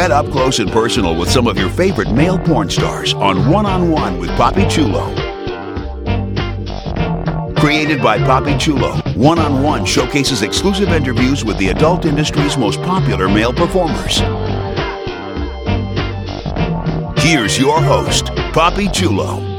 Get up close and personal with some of your favorite male porn stars on One on One with Papi Chulo. Created by Papi Chulo, One on One showcases exclusive interviews with the adult industry's most popular male performers. Here's your host, Papi Chulo.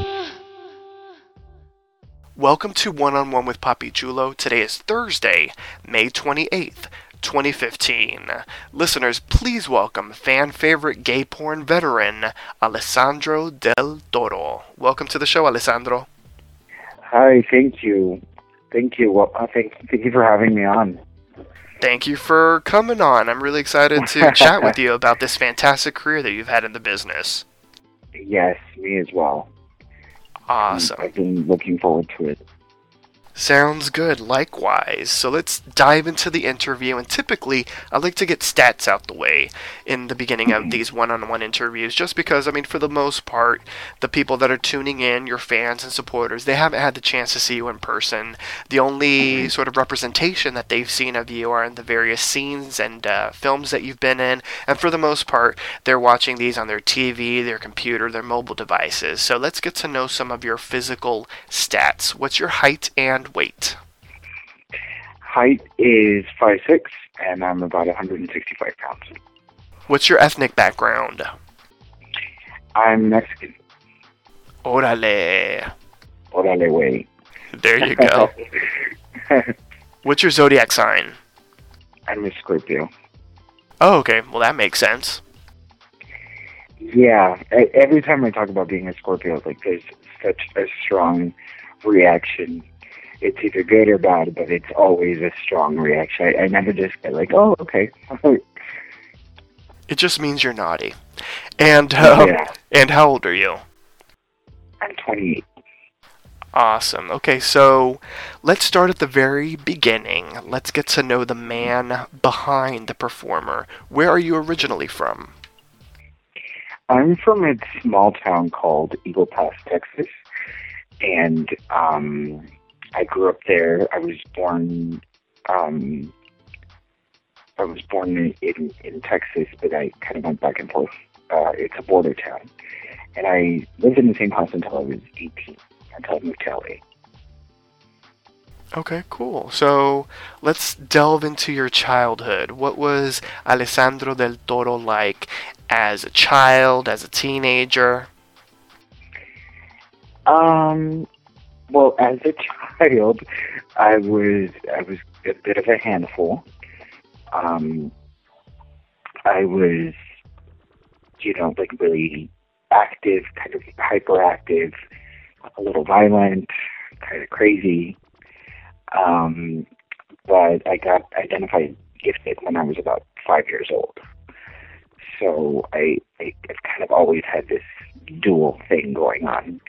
Welcome to One on One with Papi Chulo. Today is Thursday, May 28th, 2015. Listeners, please welcome fan favorite gay porn veteran, Alessandro Del Toro. Welcome to the show, Alessandro. Hi, thank you. Thank you. Well, uh, thank, thank you for having me on. Thank you for coming on. I'm really excited to chat with you about this fantastic career that you've had in the business. Yes, me as well. Awesome. I've been looking forward to it. Sounds good. Likewise. So let's dive into the interview. And typically, I like to get stats out the way in the beginning of these one on one interviews, just because, I mean, for the most part, the people that are tuning in, your fans and supporters, they haven't had the chance to see you in person. The only sort of representation that they've seen of you are in the various scenes and uh, films that you've been in. And for the most part, they're watching these on their TV, their computer, their mobile devices. So let's get to know some of your physical stats. What's your height and weight? Height is five six, and I'm about 165 pounds. What's your ethnic background? I'm Mexican. Orale. Orale way. There you go. What's your zodiac sign? I'm a Scorpio. Oh, okay. Well, that makes sense. Yeah, every time I talk about being a Scorpio, like there's such a strong reaction. It's either good or bad, but it's always a strong reaction. I, I never just get like, oh, okay. It just means you're naughty. And um, Yeah. and how old are you? I'm 28. Awesome. Okay, so let's start at the very beginning. Let's get to know the man behind the performer. Where are you originally from? I'm from a small town called Eagle Pass, Texas, and um, I grew up there. I was born. Um, I was born in, in in Texas, but I kind of went back and forth. Uh, it's a border town, and I lived in the same house until I was 18, until I moved to LA. Okay, cool. So let's delve into your childhood. What was Alessandro del Toro like as a child, as a teenager? Um, well, as a child, I was I was a bit of a handful. Um, I was, you know, like really active, kind of hyperactive, a little violent, kind of crazy. Um, but I got identified gifted when I was about five years old. So I, I I've kind of always had this dual thing going on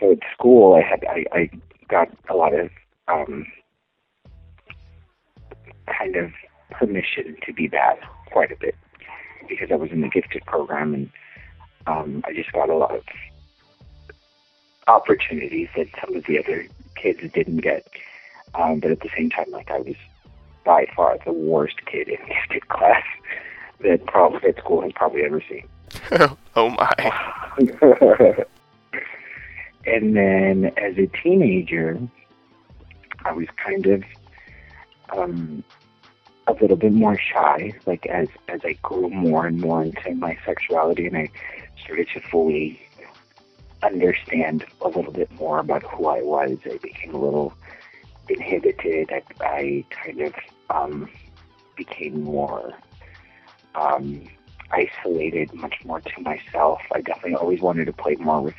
so at school I had I, I got a lot of um kind of permission to be bad quite a bit because I was in the gifted program and um I just got a lot of opportunities that some of the other kids didn't get. Um but at the same time like I was by far the worst kid in gifted class that probably that school has probably ever seen. oh my. and then as a teenager, I was kind of um, a little bit more shy. Like as as I grew more and more into my sexuality, and I started to fully understand a little bit more about who I was, I became a little inhibited. I, I kind of um, became more um, isolated, much more to myself. I definitely always wanted to play more with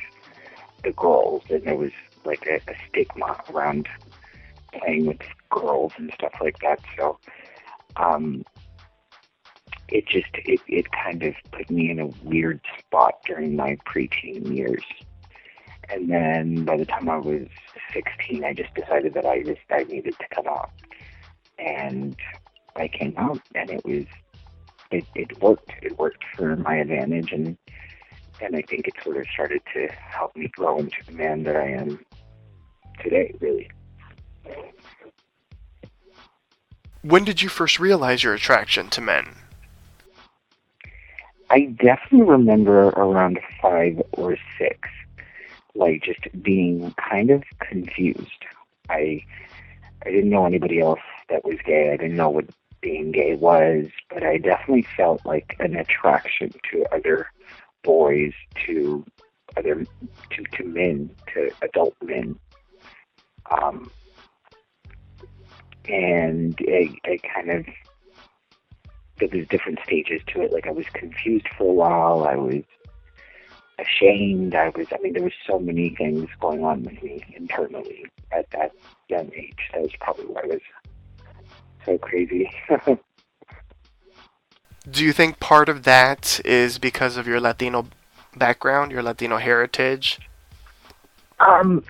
the girls, and there was like a, a stigma around playing with girls and stuff like that. So um, it just it, it kind of put me in a weird spot during my preteen years. And then by the time I was 16, I just decided that I just I needed to come out, and I came out, and it was it, it worked. It worked for my advantage, and and I think it sort of started to help me grow into the man that I am today. Really. When did you first realize your attraction to men? I definitely remember around five or six, like just being kind of confused. I I didn't know anybody else that was gay. I didn't know what being gay was, but I definitely felt like an attraction to other boys, to other to to men, to adult men. Um, and I, I kind of there was different stages to it. Like I was confused for a while. I was ashamed. I was. I mean, there was so many things going on with me internally at that young age. That was probably why I was so crazy. Do you think part of that is because of your Latino background, your Latino heritage? Um,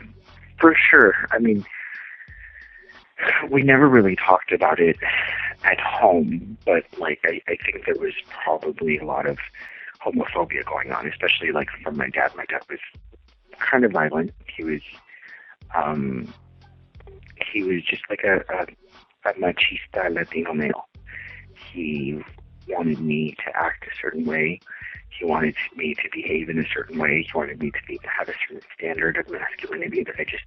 for sure. I mean, we never really talked about it at home, but like I, I think there was probably a lot of homophobia going on, especially like from my dad. My dad was kind of violent. He was, um, he was just like a, a, a machista Latino male. He wanted me to act a certain way. He wanted me to behave in a certain way. He wanted me to be to have a certain standard of masculinity that I just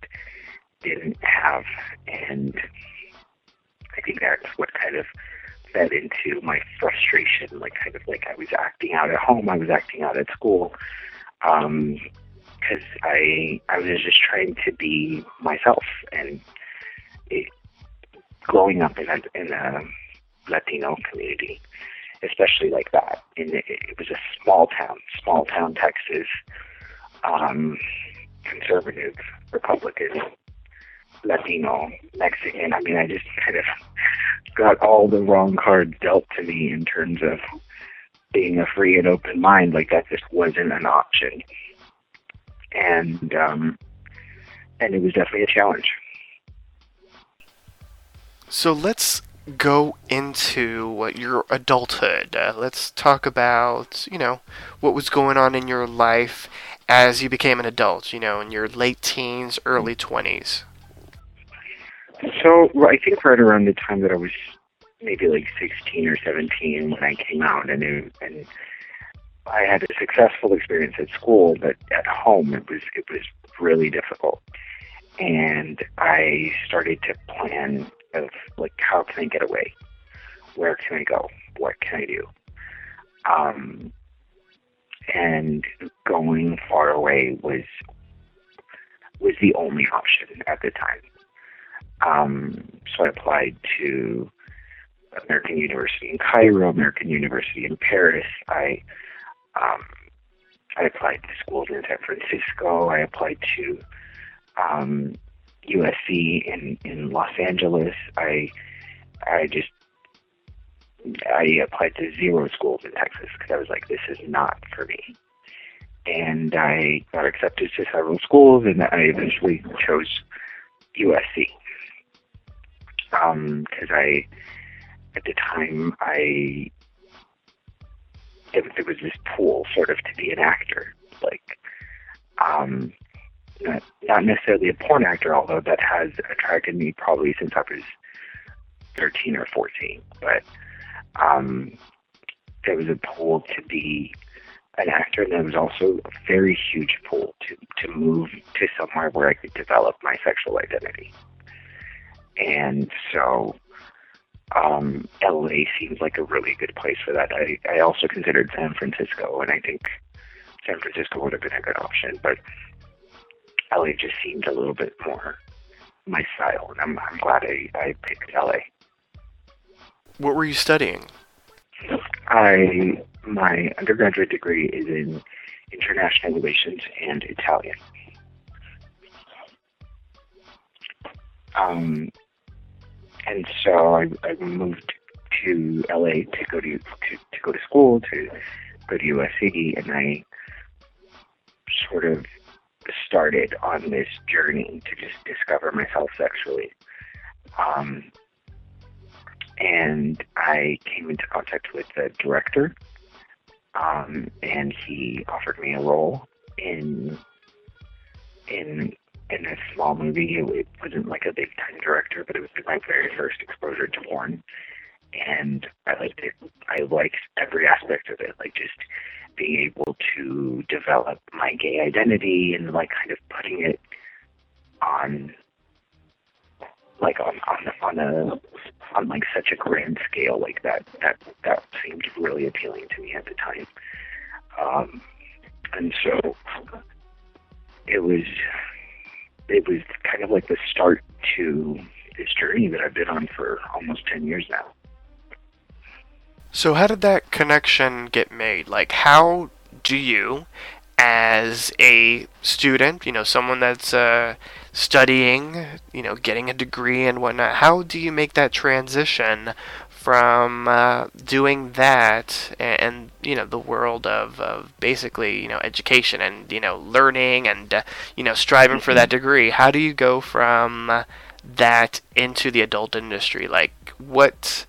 didn't have, and I think that's what kind of fed into my frustration. Like kind of like I was acting out at home, I was acting out at school, because um, I I was just trying to be myself, and it, growing up in a in a Latino community, especially like that, and it, it was a small town, small town Texas, um, conservative Republican Latino, Mexican. I mean, I just kind of got all the wrong cards dealt to me in terms of being a free and open mind. Like that just wasn't an option, and um, and it was definitely a challenge. So let's go into your adulthood. Uh, let's talk about, you know, what was going on in your life as you became an adult, you know, in your late teens, early 20s. So I think right around the time that I was maybe like 16 or 17 when I came out, and and I had a successful experience at school, but at home it was it was really difficult, and I started to plan of like how can I get away, where can I go, what can I do, um, and going far away was was the only option at the time. Um, so I applied to American University in Cairo, American University in Paris. I um, I applied to schools in San Francisco. I applied to um, USC in in Los Angeles. I I just I applied to zero schools in Texas because I was like, this is not for me. And I got accepted to several schools, and I eventually chose USC because um, I, at the time, I there, there was this pool sort of to be an actor, like um, not, not necessarily a porn actor, although that has attracted me probably since I was 13 or 14. But um, there was a pool to be an actor, and there was also a very huge pool to, to move to somewhere where I could develop my sexual identity. And so um, LA seems like a really good place for that. I, I also considered San Francisco, and I think San Francisco would have been a good option, but LA just seemed a little bit more my style, and I'm, I'm glad I, I picked LA. What were you studying? I my undergraduate degree is in international relations and Italian. Um, and so I, I moved to LA to go to, to to go to school to go to USC, and I sort of started on this journey to just discover myself sexually. Um, and I came into contact with the director, um, and he offered me a role in in in a small movie. It wasn't like a big time director, but it was my very first exposure to porn, and I liked it. I liked every aspect of it, like just being able to develop my gay identity and like kind of putting it on like on on on a on like such a grand scale like that that that seemed really appealing to me at the time um and so it was it was kind of like the start to this journey that I've been on for almost 10 years now So, how did that connection get made? Like, how do you, as a student, you know, someone that's uh, studying, you know, getting a degree and whatnot, how do you make that transition from uh, doing that and, and, you know, the world of, of basically, you know, education and, you know, learning and, uh, you know, striving for that degree? How do you go from that into the adult industry? Like, what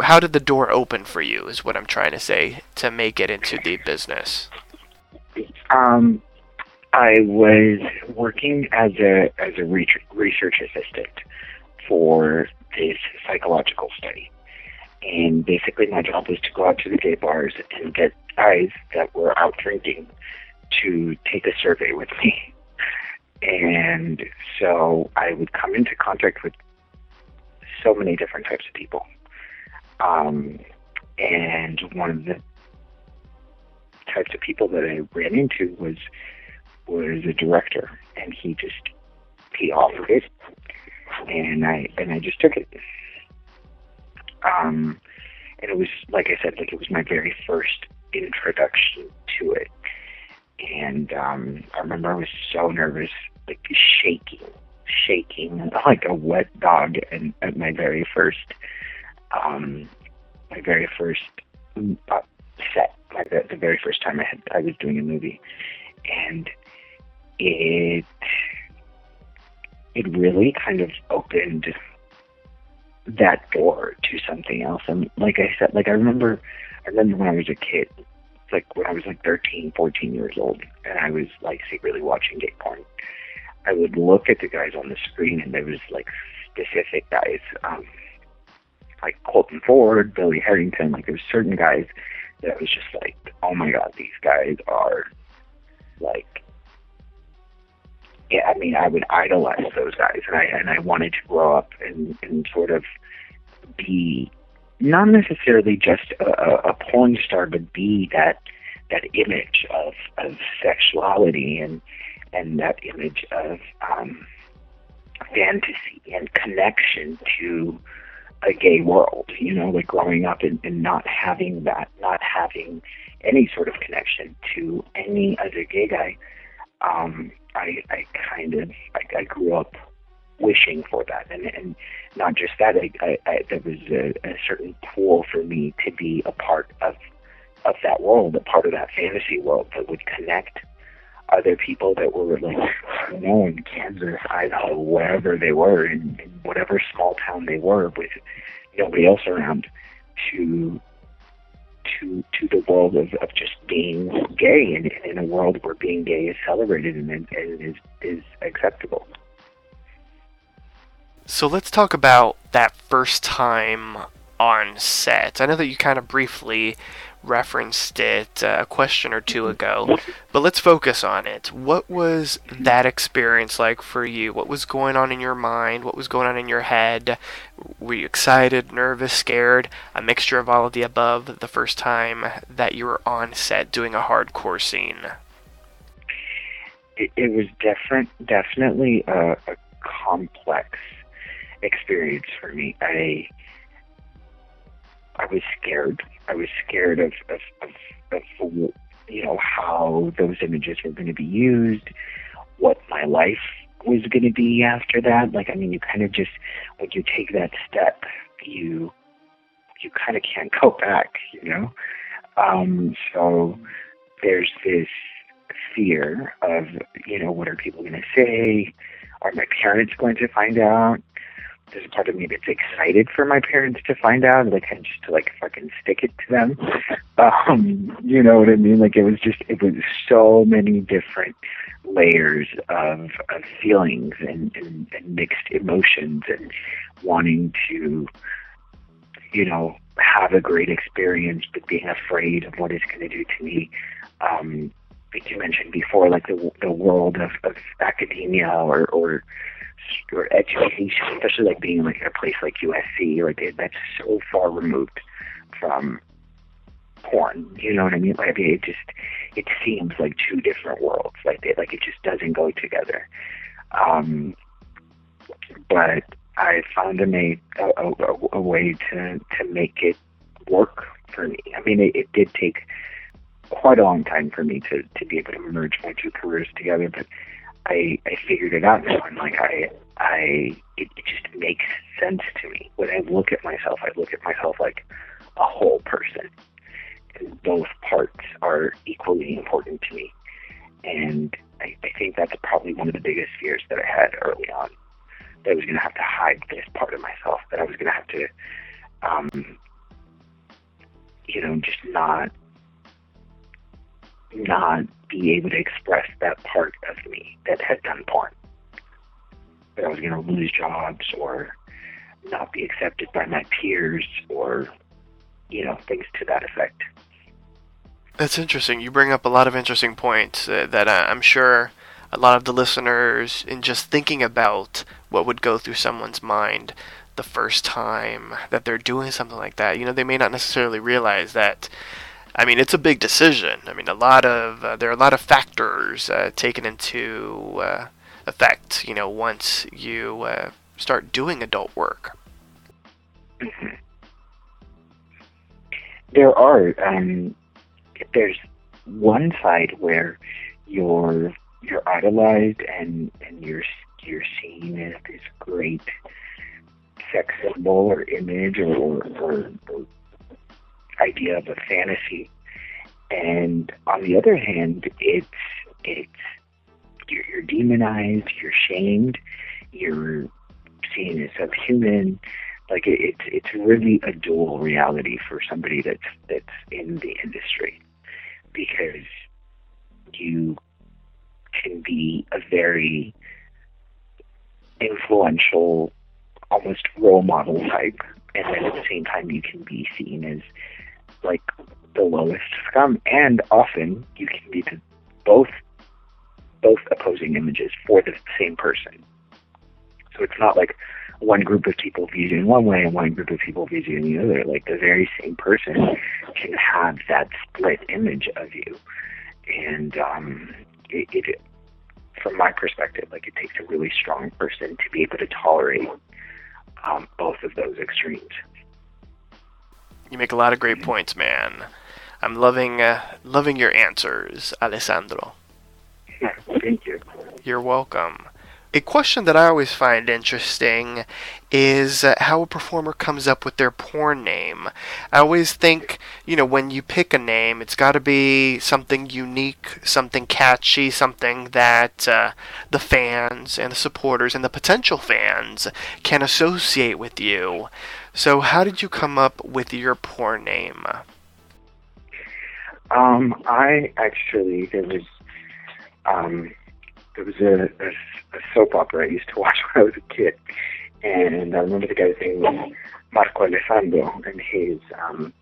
how did the door open for you is what i'm trying to say to make it into the business Um, I was working as a as a research, assistant for this psychological study, and basically my job was to go out to the gay bars and get guys that were out drinking to take a survey with me. And so I would come into contact with so many different types of people. Um, and one of the types of people that I ran into was was a director, and he just he offered it, and I and I just took it. Um, and it was like I said, like it was my very first introduction to it, and um, I remember I was so nervous, like shaking, shaking like a wet dog, and at my very first, um, my very first uh, set like the, the very first time I had I was doing a movie, and it it really kind of opened that door to something else. And like I said, like I remember, I remember when I was a kid, like when I was like 13, 14 years old, and I was like secretly watching gay porn. I would look at the guys on the screen, and there was like specific guys, um, like Colton Ford, Billy Herrington. Like there was certain guys that was just like, oh my god, these guys are like, yeah. I mean, I would idolize those guys, and I and I wanted to grow up and and sort of be not necessarily just a, a porn star, but be that that image of of sexuality and and that image of um, fantasy and connection to a gay world, you know, like growing up and, and not having that, not having any sort of connection to any other gay guy. Um, I, I kind of, I, I grew up wishing for that, and and not just that, I, I, I there was a, a certain pull for me to be a part of of that world, a part of that fantasy world that would connect other people that were like, you know, in Kansas, Idaho, wherever they were, in, in whatever small town they were, with nobody else around, to to to the world of, of just being gay, and in a world where being gay is celebrated and, and is is acceptable. so let's talk about that first time on set i know that you kind of briefly referenced it uh, a question or two ago but let's focus on it. What was that experience like for you? What was going on in your mind? What was going on in your head? Were you excited nervous scared? A mixture of all of the above the first time that you were on set doing a hardcore scene? It, it was different, definitely a, a complex experience for me. I I was scared. Scared of of, of, of you know how those images were going to be used, what my life was going to be after that. Like, I mean, you kind of just when you take that step, you you kind of can't go back, you know. Um, so there's this fear of, you know, what are people going to say? Are my parents going to find out? There's a part of me that's excited for my parents to find out, like, just to like fucking stick it to them. Um, you know what I mean? Like, it was just, it was so many different layers of, of feelings and, and, and mixed emotions and wanting to, you know, have a great experience, but being afraid of what it's going to do to me. Um, like you mentioned before, like the the world of, of academia or, or or education, especially like being like in a place like USC, like that's so far removed from porn. You know what I mean? Like I mean, it just it seems like two different worlds. Like they, like it just doesn't go together. Um, but I found a, a, a, a way to to make it work for me. I mean, it, it did take quite a long time for me to to be able to merge my two careers together, but I I figured it out now, and like I I it, it just makes sense to me when I look at myself. I look at myself like a whole person, and both parts are equally important to me, and I, I think that's probably one of the biggest fears that I had early on. That I was going to have to hide this part of myself. That I was going to have to, um, you know, just not not be able to express that part of me that had done porn. That I was going to lose jobs or not be accepted by my peers or, you know, things to that effect. That's interesting. You bring up a lot of interesting points uh, that uh, I'm sure a lot of the listeners, in just thinking about what would go through someone's mind the first time that they're doing something like that, you know, they may not necessarily realize that I mean, it's a big decision. I mean, a lot of uh, there are a lot of factors uh, taken into uh, effect. You know, once you uh, start doing adult work. There are. Um, there's one side where you're you're idolized and and you're you're seen as this great sex symbol or image or, or, or idea of a fantasy. And on the other hand, it's it's you're, you're demonized, you're shamed, you're seen as subhuman. Like it, it's it's really a dual reality for somebody that's that's in the industry, because you can be a very influential, almost role model type, and then at the same time you can be seen as like the lowest scum, and often you can be the, both both opposing images for the same person. So it's not like one group of people views you in one way and one group of people views you in the other. Like the very same person can have that split image of you, and um, it, it from my perspective, like it takes a really strong person to be able to tolerate um, both of those extremes. You make a lot of great points, man. I'm loving uh, loving your answers, Alessandro. Thank you. You're welcome. A question that I always find interesting is uh, how a performer comes up with their porn name. I always think, you know, when you pick a name, it's got to be something unique, something catchy, something that uh, the fans and the supporters and the potential fans can associate with you. So, how did you come up with your porn name? Um, I actually there was um, there was a, a, a soap opera I used to watch when I was a kid, and I remember the guy's name was Marco Alessandro, and his um,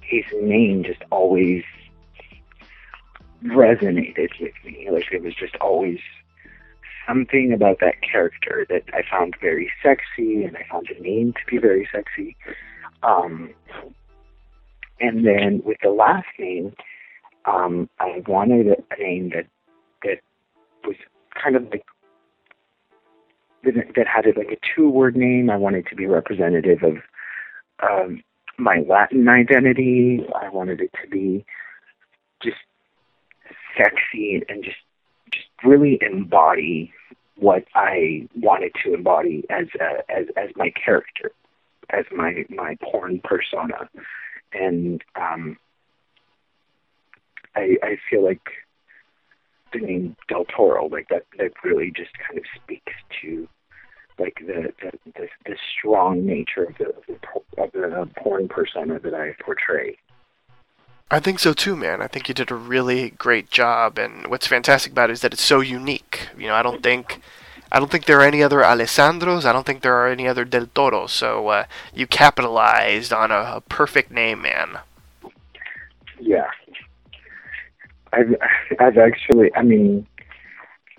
his name just always resonated with me. Like it was just always something about that character that I found very sexy, and I found name to be very sexy. Um, and then with the last name, um, I wanted a, name that that was kind of like that, had like a two-word name. I wanted to be representative of um, my Latin identity. I wanted it to be just sexy and just just really embody what I wanted to embody as a, as as my character, as my my porn persona, and um, I I feel like the name Del Toro like that that really just kind of speaks to like the the the, the strong nature of the of the, of the porn persona that I portray. I think so too, man. I think you did a really great job, and what's fantastic about it is that it's so unique. You know, I don't think, I don't think there are any other Alessandros. I don't think there are any other Del Toros. So uh, you capitalized on a, a perfect name, man. Yeah. I've I've actually I mean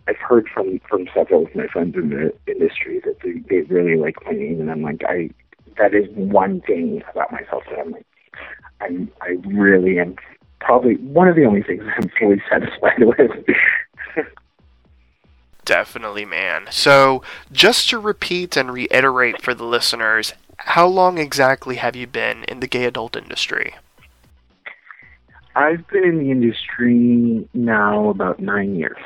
I've heard from from several of my friends in the industry that they, they really like my name and I'm like I that is one thing about myself that I'm like I'm I really am probably one of the only things I'm fully satisfied with. Definitely, man. So just to repeat and reiterate for the listeners, how long exactly have you been in the gay adult industry? I've been in the industry now about nine years.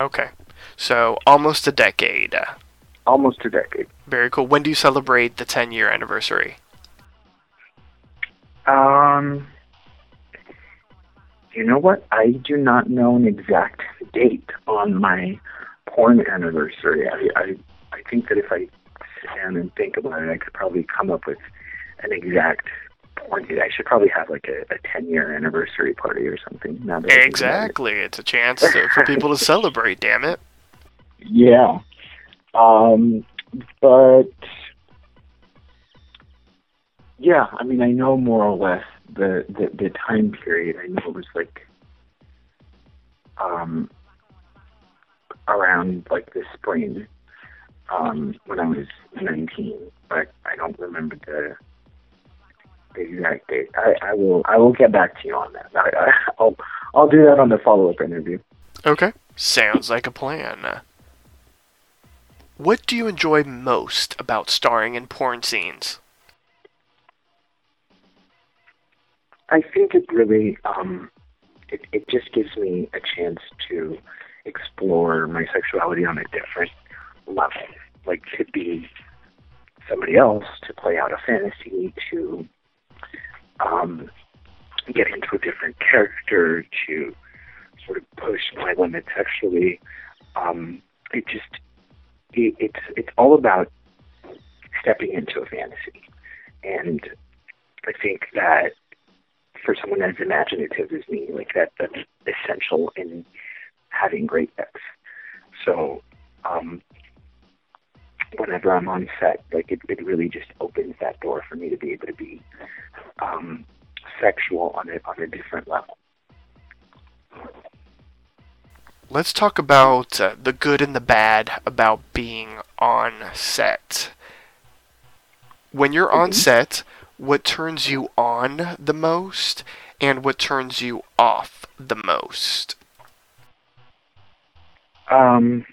Okay, so almost a decade. Almost a decade. Very cool. When do you celebrate the 10 year anniversary? Um, you know what? I do not know an exact date on my porn anniversary. I, I, I think that if I sit down and think about it, I could probably come up with an exact porn date. I should probably have like a, a 10 year anniversary party or something. Now that think it. Exactly. It's a chance to, for people to celebrate, damn it. Yeah. Um, but yeah, I mean, I know more or less the, the, the time period. I know it was like um, around like the spring um, when I was 19, but I don't remember the the exact date. I, I will I will get back to you on that. I, I, I'll I'll do that on the follow up interview. Okay. Sounds like a plan. What do you enjoy most about starring in porn scenes? I think it really um, it, it just gives me a chance to explore my sexuality on a different level. Like to be somebody else, to play out a fantasy, to um, get into a different character, to sort of push my limits sexually. Um, it just it, it's it's all about stepping into a fantasy, and I think that for someone as imaginative as me, like that that's essential in having great sex. So um, whenever I'm on set, like it, it really just opens that door for me to be able to be um, sexual on a on a different level. Let's talk about uh, the good and the bad about being on set. When you're on Mhm. set, what turns you on the most and what turns you off the most? Um,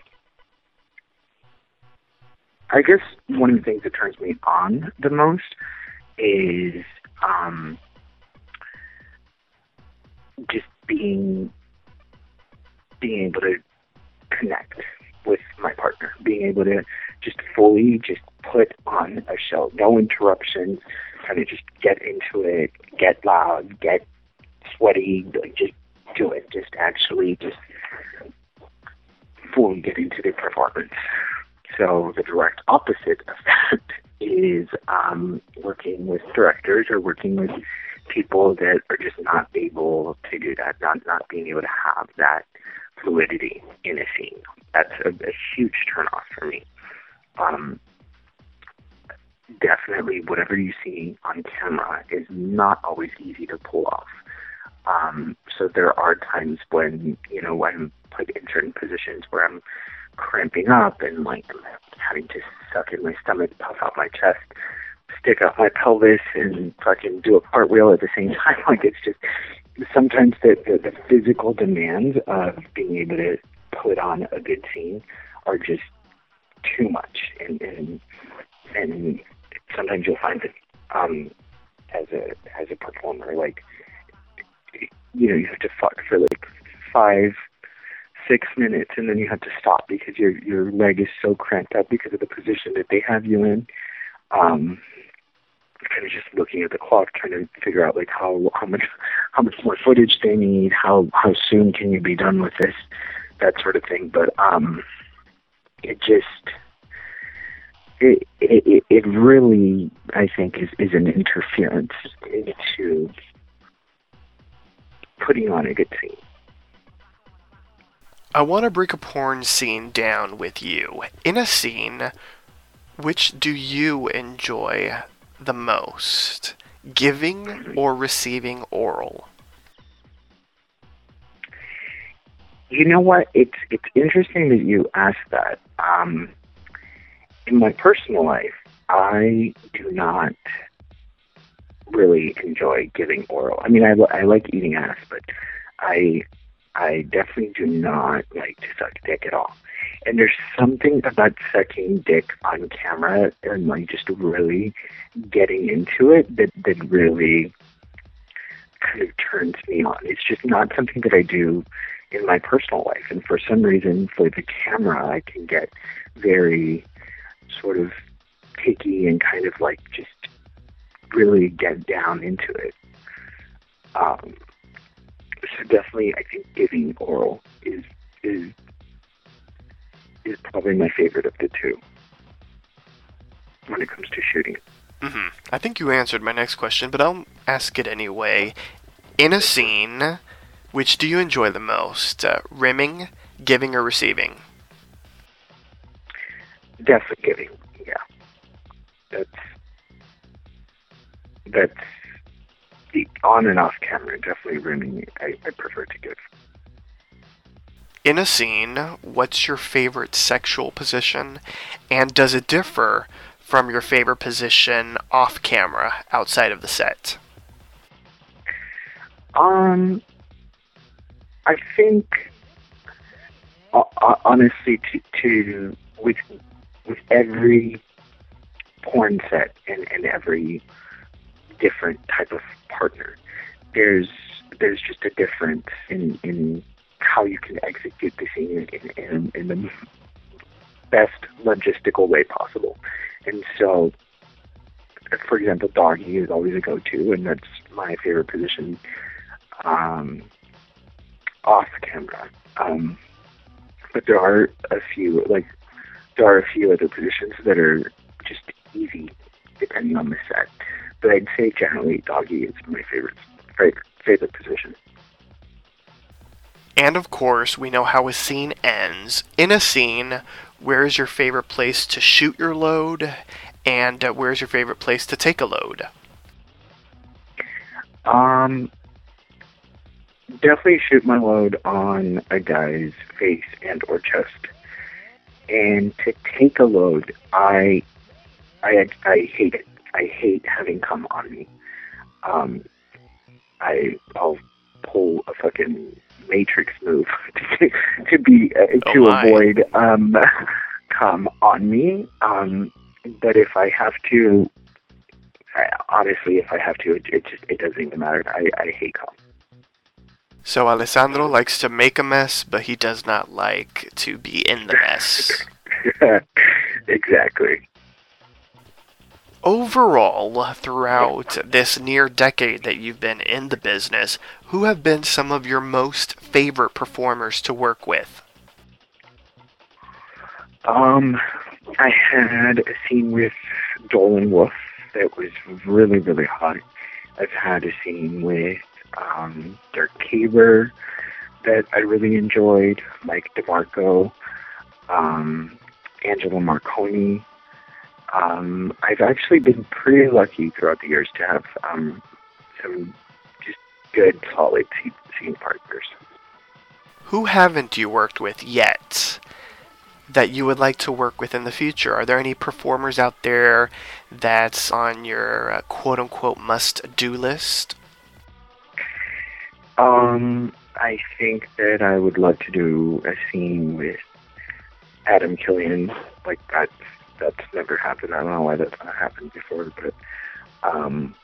I guess one of the things that turns me on the most is um, just being being able to connect with my partner, being able to just fully just put on a show, no interruptions, kind of just get into it, get loud, get sweaty, like just do it, just actually just fully get into the performance. So the direct opposite of that is um, working with directors or working with people that are just not able to do that, not not being able to have that fluidity in a scene. That's a, a huge turnoff for me. Um, definitely, whatever you see on camera is not always easy to pull off. Um, so there are times when you know I'm in certain positions where I'm cramping up and like having to suck in my stomach, puff out my chest, stick out my pelvis, and fucking do a cartwheel at the same time. Like it's just sometimes the, the the physical demands of being able to put on a good scene are just too much, and and and sometimes you'll find that um, as a as a performer. Like, you know, you have to fuck for like five, six minutes, and then you have to stop because your your leg is so cramped up because of the position that they have you in. Um, kind of just looking at the clock, trying to figure out like how how much how much more footage they need, how how soon can you be done with this, that sort of thing. But um, it just it it it really I think is is an interference into putting on a good scene. I want to break a porn scene down with you. In a scene, which do you enjoy the most? Giving or receiving oral? You know what? It's it's interesting that you ask that. Um, in my personal life, I do not really enjoy giving oral. I mean, I, I like eating ass, but I I definitely do not like to suck dick at all. And there's something about sucking dick on camera and like just really getting into it that that really kind of turns me on. It's just not something that I do in my personal life. And for some reason, for the camera, I can get very sort of picky and kind of like just really get down into it. Um, so definitely, I think giving oral is is is probably my favorite of the two when it comes to shooting. hmm I think you answered my next question, but I'll ask it anyway. In a scene, which do you enjoy the most? Uh, rimming, giving, or receiving? Definitely giving, yeah. That's that's the on and off camera. Definitely rimming. I, I prefer to give. In a scene, what's your favorite sexual position? And does it differ from your favorite position off camera, outside of the set? Um, I think uh, uh, honestly, to, to with with every porn set and, and every different type of partner, there's there's just a difference in in how you can execute the scene in, in, in the best logistical way possible. And so, for example, doggy is always a go-to, and that's my favorite position um, off camera. Um, but there are a few, like, are a few other positions that are just easy depending on the set. But I'd say generally doggy is my favorite, favorite, position. And of course, we know how a scene ends. In a scene, where is your favorite place to shoot your load? And uh, where is your favorite place to take a load? Um, definitely shoot my load on a guy's face and or chest. And to take a load, I, I, I hate it. I hate having come on me. Um, I, I'll pull a fucking matrix move to, to be uh, Oh to my. avoid um, come on me. Um, but if I have to, I, honestly, if I have to, it, it just it doesn't even matter. I, I hate cum. So Alessandro likes to make a mess, but he does not like to be in the mess. exactly. Overall, throughout this near decade that you've been in the business, who have been some of your most favorite performers to work with? Um, I had a scene with Dolan Wolf that was really, really hot. I've had a scene with um, Dirk Caber that I really enjoyed, Mike DeMarco, um, Angelo Marconi. Um, I've actually been pretty lucky throughout the years to have um, some just good, solid scene- partners. Who haven't you worked with yet that you would like to work with in the future? Are there any performers out there that's on your uh, quote unquote must do list? Um, I think that I would love to do a scene with Adam Killian. Like that's that's never happened. I don't know why that's not happened before, but um,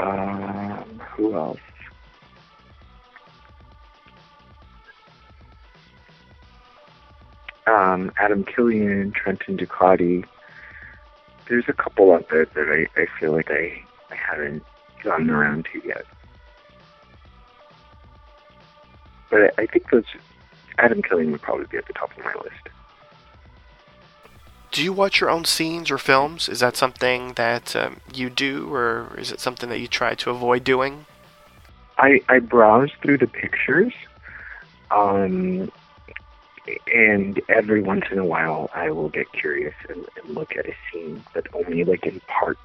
Um, who else? Um, Adam Killian, Trenton Ducati. There's a couple out there that I, I feel like I, I haven't gotten around to yet. But I, I think those Adam Killian would probably be at the top of my list. Do you watch your own scenes or films? Is that something that um, you do, or is it something that you try to avoid doing? I I browse through the pictures, um, and every once in a while I will get curious and, and look at a scene, but only like in parts.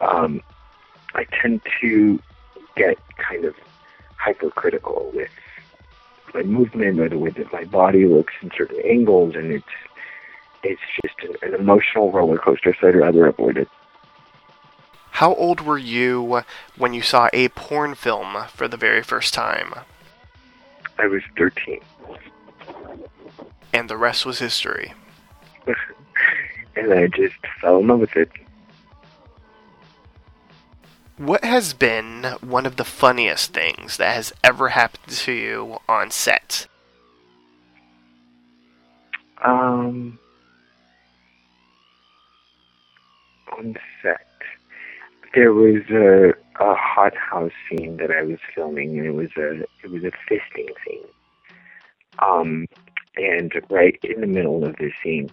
Um, I tend to get kind of hypercritical with my movement or the way that my body looks in certain angles, and it's it's just an, an emotional roller coaster, so I'd rather avoid it. How old were you when you saw a porn film for the very first time? I was 13. And the rest was history. and I just fell in love with it. What has been one of the funniest things that has ever happened to you on set? Um, on set, there was a a hot house scene that I was filming, and it was a it was a fisting scene. Um, and right in the middle of the scene,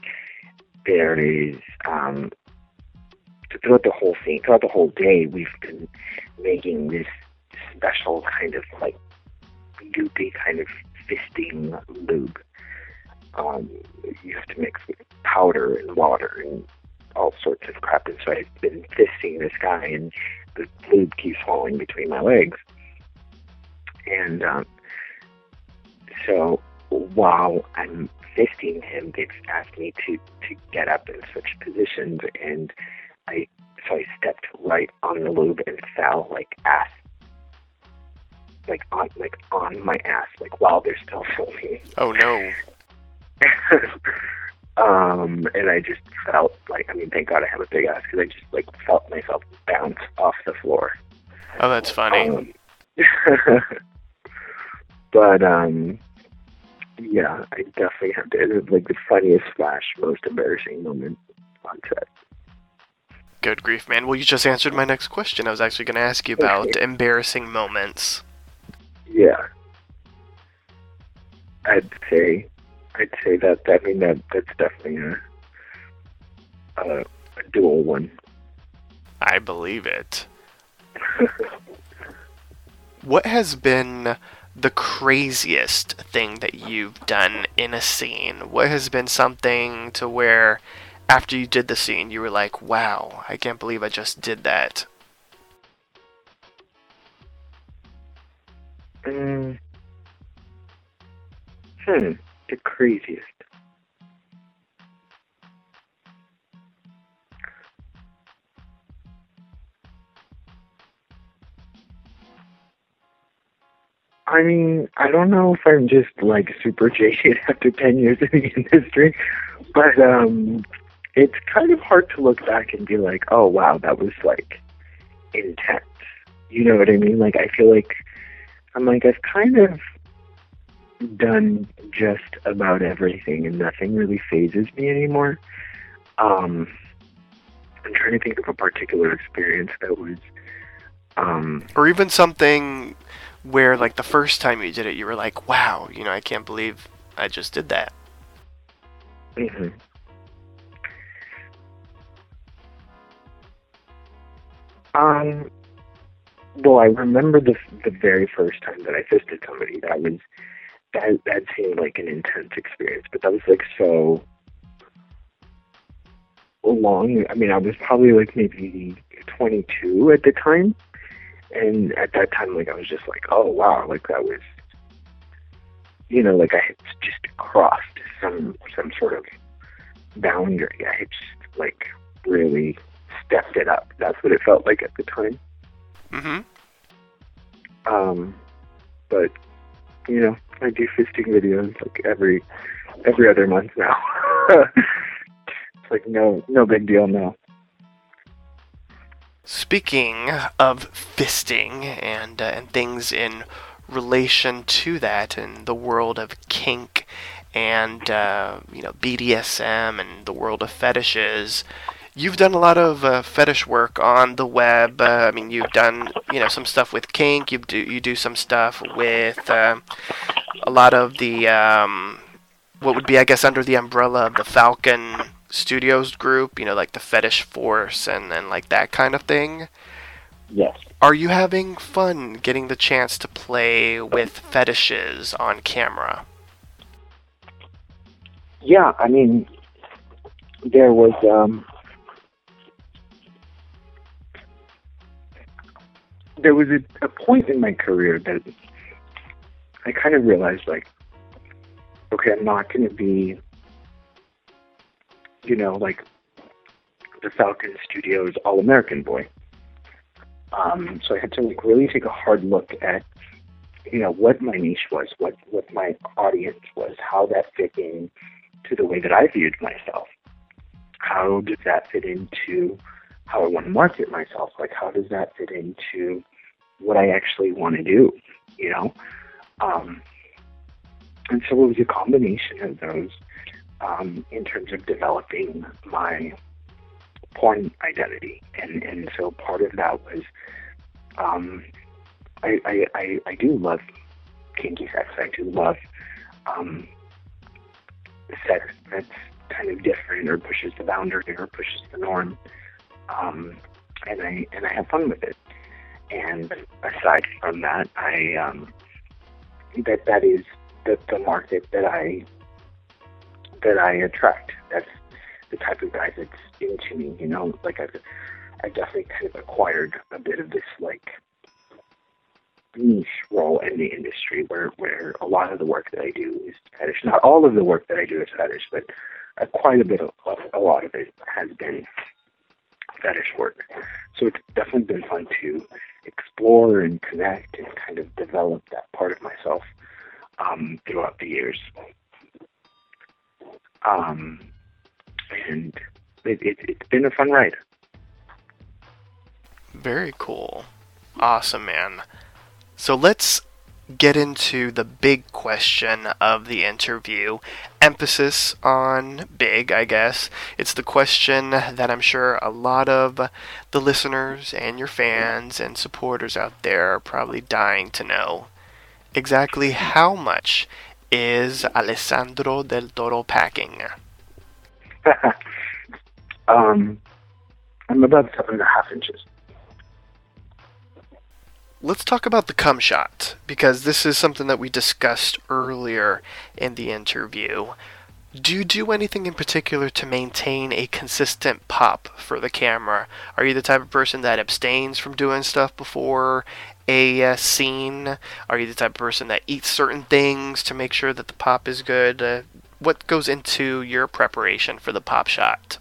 there is um, throughout the whole thing, throughout the whole day, we've been making this special kind of like goopy kind of fisting lube. Um, you have to mix with powder and water and all sorts of crap. And so I've been fisting this guy, and the lube keeps falling between my legs. And um, so while I'm fisting him, they've asked me to to get up in such positions, and I so I stepped right on the lube and fell like ass, like on like on my ass, like while they're still filming. Oh no. um, and I just felt like, I mean, thank God I have a big ass because I just like felt myself bounce off the floor. Oh, that's funny. Um, but um, yeah, I definitely have to. It was like the funniest slash most embarrassing moment on set. Good grief, man. Well, you just answered my next question. I was actually going to ask you about embarrassing moments. Yeah, I'd say, I'd say that. I mean, that that's definitely a a, a dual one. I believe it. What has been the craziest thing that you've done in a scene? What has been something to where after you did the scene you were like, wow, I can't believe I just did that? Mm. Hmm. The craziest. I mean, I don't know if I'm just like super jaded after 10 years in the industry, but um, it's kind of hard to look back and be like, oh wow, that was like intense. You know what I mean? Like, I feel like I'm like, I've kind of done just about everything and nothing really phases me anymore. Um, I'm trying to think of a particular experience that was, um, Or even something where, like, the first time you did it, you were like, wow, you know, I can't believe I just did that. mhm. Um, well, I remember the the very first time that I fisted somebody. That was that that seemed like an intense experience, but that was like so long. I mean, I was probably like maybe 22 at the time, and at that time, like I was just like, oh wow, like that was, you know, like I had just crossed some some sort of boundary. I had just like really stepped it up. That's what it felt like at the time. hmm Um, but you know, I do fisting videos like every every other month now. it's like no no big deal now. Speaking of fisting and uh, and things in relation to that in the world of kink and uh, you know BDSM and the world of fetishes, you've done a lot of uh, fetish work on the web. Uh, I mean, you've done you know some stuff with kink. You do you do some stuff with uh, a lot of the um, what would be I guess under the umbrella of the Falcon Studios group. You know, like the Fetish Force and and like that kind of thing. Yes. Are you having fun getting the chance to play with fetishes on camera? Yeah, I mean, there was um, there was a, a point in my career that I kind of realized, like, okay, I'm not going to be, you know, like the Falcon Studios All American boy. Um, so I had to like really take a hard look at, you know, what my niche was, what what my audience was, how that fit in to the way that I viewed myself. How does that fit into how I want to market myself? Like, how does that fit into what I actually want to do? You know, um, and so it was a combination of those um, in terms of developing my porn identity, and and so part of that was um, I, I I I do love kinky sex. I do love um, sex that's kind of different or pushes the boundary or pushes the norm. Um, and I and I have fun with it. And aside from that, I um, that that is the, the market that I that I attract. That's the type of guy that's into me. You know, like I've I definitely kind of acquired a bit of this like niche role in the industry where where a lot of the work that I do is fetish. Not all of the work that I do is fetish, but uh, quite a bit of a lot of it has been fetish work. So it's definitely been fun to explore and connect and kind of develop that part of myself um, throughout the years. Um, and it, it, it's been a fun ride. Very cool. Awesome, man. So let's get into the big question of the interview. Emphasis on big, I guess. It's the question that I'm sure a lot of the listeners and your fans and supporters out there are probably dying to know. Exactly how much is Alessandro del Toro packing? um, I'm about seven and a half inches. Let's talk about the cum shot because this is something that we discussed earlier in the interview. Do you do anything in particular to maintain a consistent pop for the camera? Are you the type of person that abstains from doing stuff before a uh, scene? Are you the type of person that eats certain things to make sure that the pop is good? Uh, what goes into your preparation for the pop shot?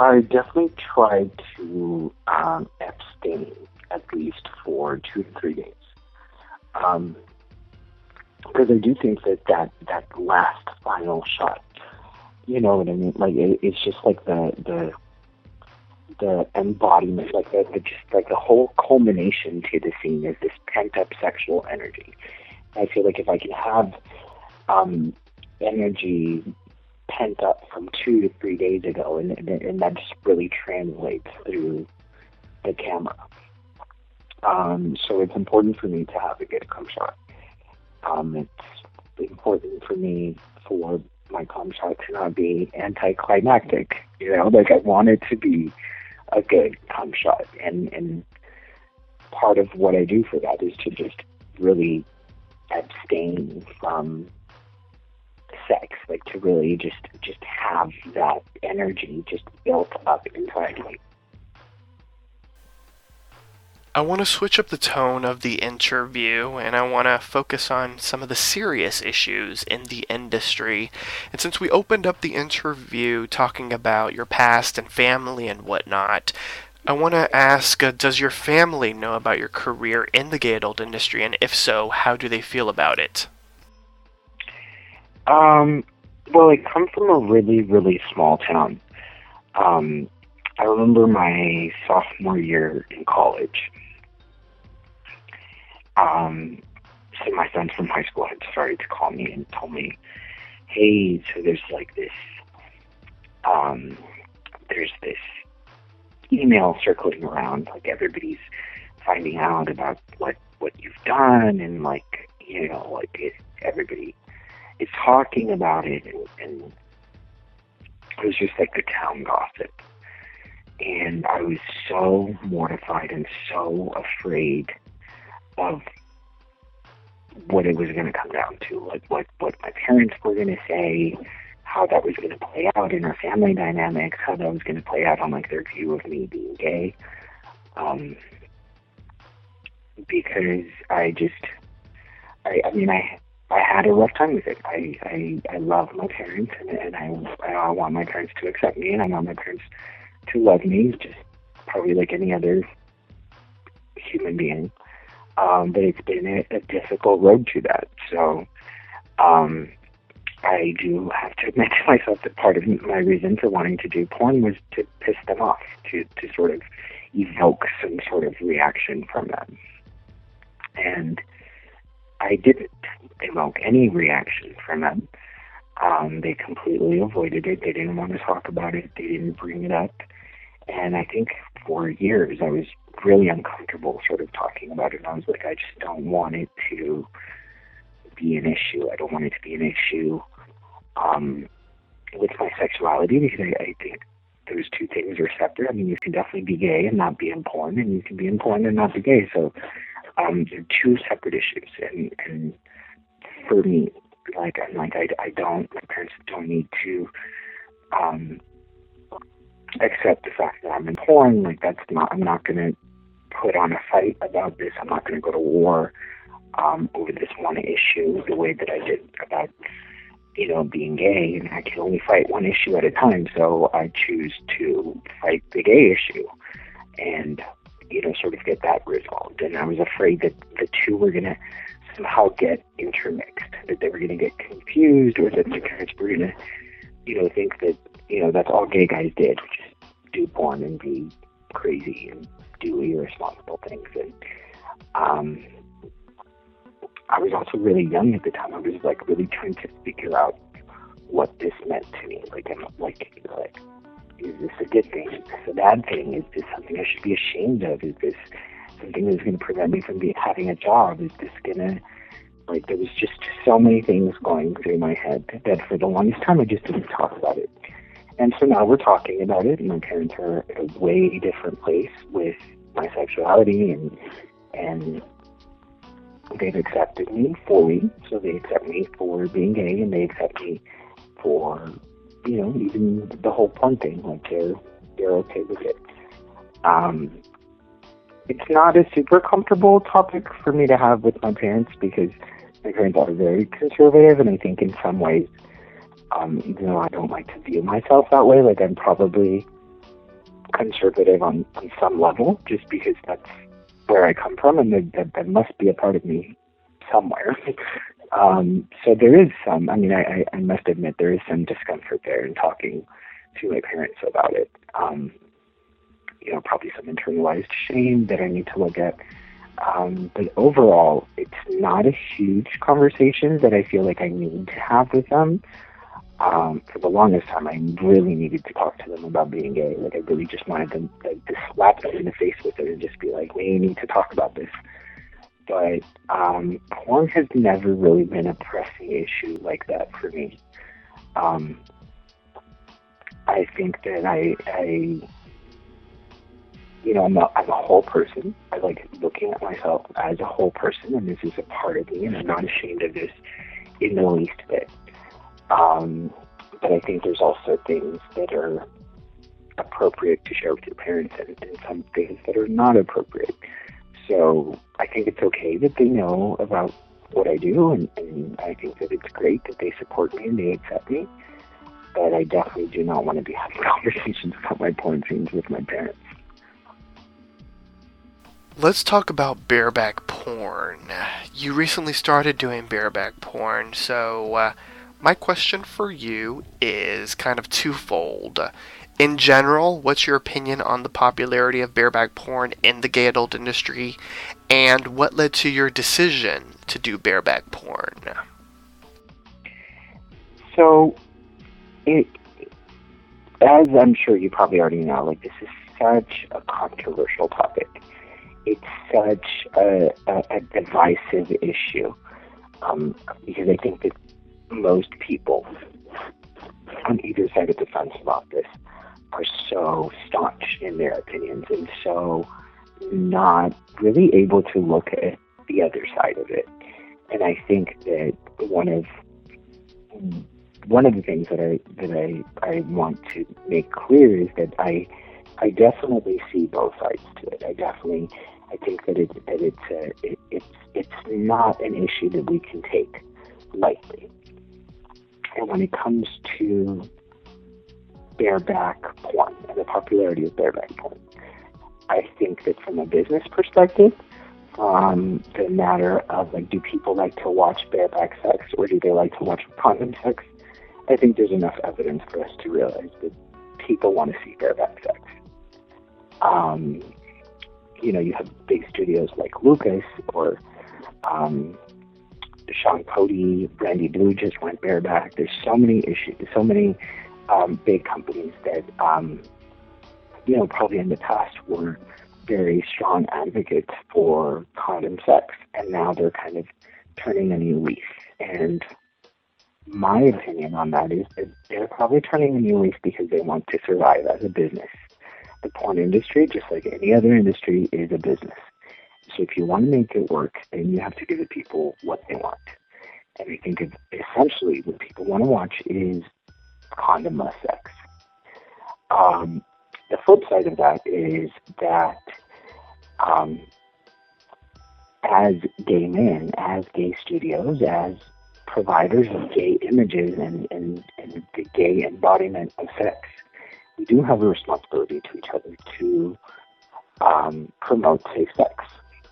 I definitely try to um, abstain at least for two to three days. Um, because I do think that, that that last final shot, you know what I mean? Like it, it's just like the the the embodiment, like the, the just like the whole culmination to the scene is this pent up sexual energy. I feel like if I can have um, energy pent up from two to three days ago, and, and, and that just really translates through the camera. Um, so it's important for me to have a good cum shot. Um, it's important for me for my cum shot to not be anticlimactic. You know, like I want it to be a good cum shot, and and part of what I do for that is to just really abstain from sex, like to really just just have that energy just built up inside me. I want to switch up the tone of the interview and I want to focus on some of the serious issues in the industry. And since we opened up the interview talking about your past and family and whatnot, I want to ask uh, Does your family know about your career in the gay adult industry? And if so, how do they feel about it? Um, well, I come from a really, really small town. Um, I remember my sophomore year in college. Um, so my friends from high school had started to call me and tell me, "Hey, so there's like this, um, there's this email circling around. Like everybody's finding out about what what you've done, and like you know, like it, everybody is talking about it, and, and it was just like the town gossip." And I was so mortified and so afraid of what it was going to come down to, like what what my parents were going to say, how that was going to play out in our family dynamics, how that was going to play out on like their view of me being gay, um, because I just, I I mean I. I had a rough time with it. I I, I love my parents, and, and I I want my parents to accept me, and I want my parents to love me, just probably like any other human being. Um, but it's been a, a difficult road to that. So um, I do have to admit to myself that part of my reason for wanting to do porn was to piss them off, to, to sort of evoke some sort of reaction from them. And I didn't evoke any reaction from them. Um, they completely avoided it. They didn't want to talk about it. They didn't bring it up. And I think for years I was really uncomfortable sort of talking about it. And I was like, I just don't want it to be an issue. I don't want it to be an issue um, with my sexuality because I, I think those two things are separate. I mean, you can definitely be gay and not be in porn, and you can be in porn and not be gay. So um, they're two separate issues. And, and for me, like I'm like I, I don't my parents don't need to um accept the fact that I'm in porn. Like that's not I'm not gonna put on a fight about this. I'm not gonna go to war um over this one issue the way that I did about you know being gay and I can only fight one issue at a time so I choose to fight the gay issue and you know sort of get that resolved and I was afraid that the two were gonna somehow get intermixed that they were gonna get confused or that the parents were gonna you know think that you know, that's all gay guys did, which is do porn and be crazy and do irresponsible things. And um, I was also really young at the time. I was like really trying to figure out what this meant to me. Like, I'm like, like, is this a good thing? Is this a bad thing? Is this something I should be ashamed of? Is this something that's going to prevent me from be, having a job? Is this going to like there was just so many things going through my head that for the longest time I just didn't talk about it. And so now we're talking about it, and my parents are at a way different place with my sexuality, and and they've accepted me fully. So they accept me for being gay, and they accept me for, you know, even the whole porn thing. Like they're they're okay with it. Um, it's not a super comfortable topic for me to have with my parents because my parents are very conservative, and I think in some ways um, even though I don't like to view myself that way, like I'm probably conservative on, on some level, just because that's where I come from, and that, that must be a part of me somewhere. um, so there is some. I mean, I, I, I must admit there is some discomfort there in talking to my parents about it. Um, you know, probably some internalized shame that I need to look at. Um, but overall, it's not a huge conversation that I feel like I need to have with them um, for the longest time, I really needed to talk to them about being gay. Like, I really just wanted them like, to slap them in the face with it and just be like, we need to talk about this. But um, porn has never really been a pressing issue like that for me. Um, I think that I, I you know, I'm a, I'm a whole person. I like looking at myself as a whole person, and this is a part of me, and I'm not ashamed of this in the least bit. Um, but I think there's also things that are appropriate to share with your parents and, and some things that are not appropriate. So I think it's okay that they know about what I do, and, and I think that it's great that they support me and they accept me. But I definitely do not want to be having conversations about my porn scenes with my parents. Let's talk about bareback porn. You recently started doing bareback porn, so uh, my question for you is kind of twofold. in general, what's your opinion on the popularity of bareback porn in the gay adult industry, and what led to your decision to do bareback porn? So, it, as I'm sure you probably already know, like this is such a controversial topic. It's such a, a, a divisive issue um, because I think that most people on either side of the fence about this are so staunch in their opinions and so not really able to look at the other side of it. And I think that one of one of the things that I that I, I want to make clear is that I I definitely see both sides to it. I definitely I think that it that it's a, it, it's it's not an issue that we can take lightly. And when it comes to bareback porn and the popularity of bareback porn, I think that from a business perspective, um, the matter of like, do people like to watch bareback sex or do they like to watch condom sex? I think there's enough evidence for us to realize that people want to see bareback sex. Um, you know, you have big studios like Lucas or um, Sean Cody, Randy Blue just went bareback. There's so many issues, so many um, big companies that, um, you know, probably in the past were very strong advocates for condom sex, and now they're kind of turning a new leaf. And my opinion on that is that they're probably turning a new leaf because they want to survive as a business. The porn industry, just like any other industry, is a business. So if you want to make it work, then you have to give the people what they want. And I think essentially what people want to watch is condomless sex. Um, the flip side of that is that um, as gay men, as gay studios, as providers of gay images and, and, and the gay embodiment of sex, we do have a responsibility to each other to um, promote safe sex.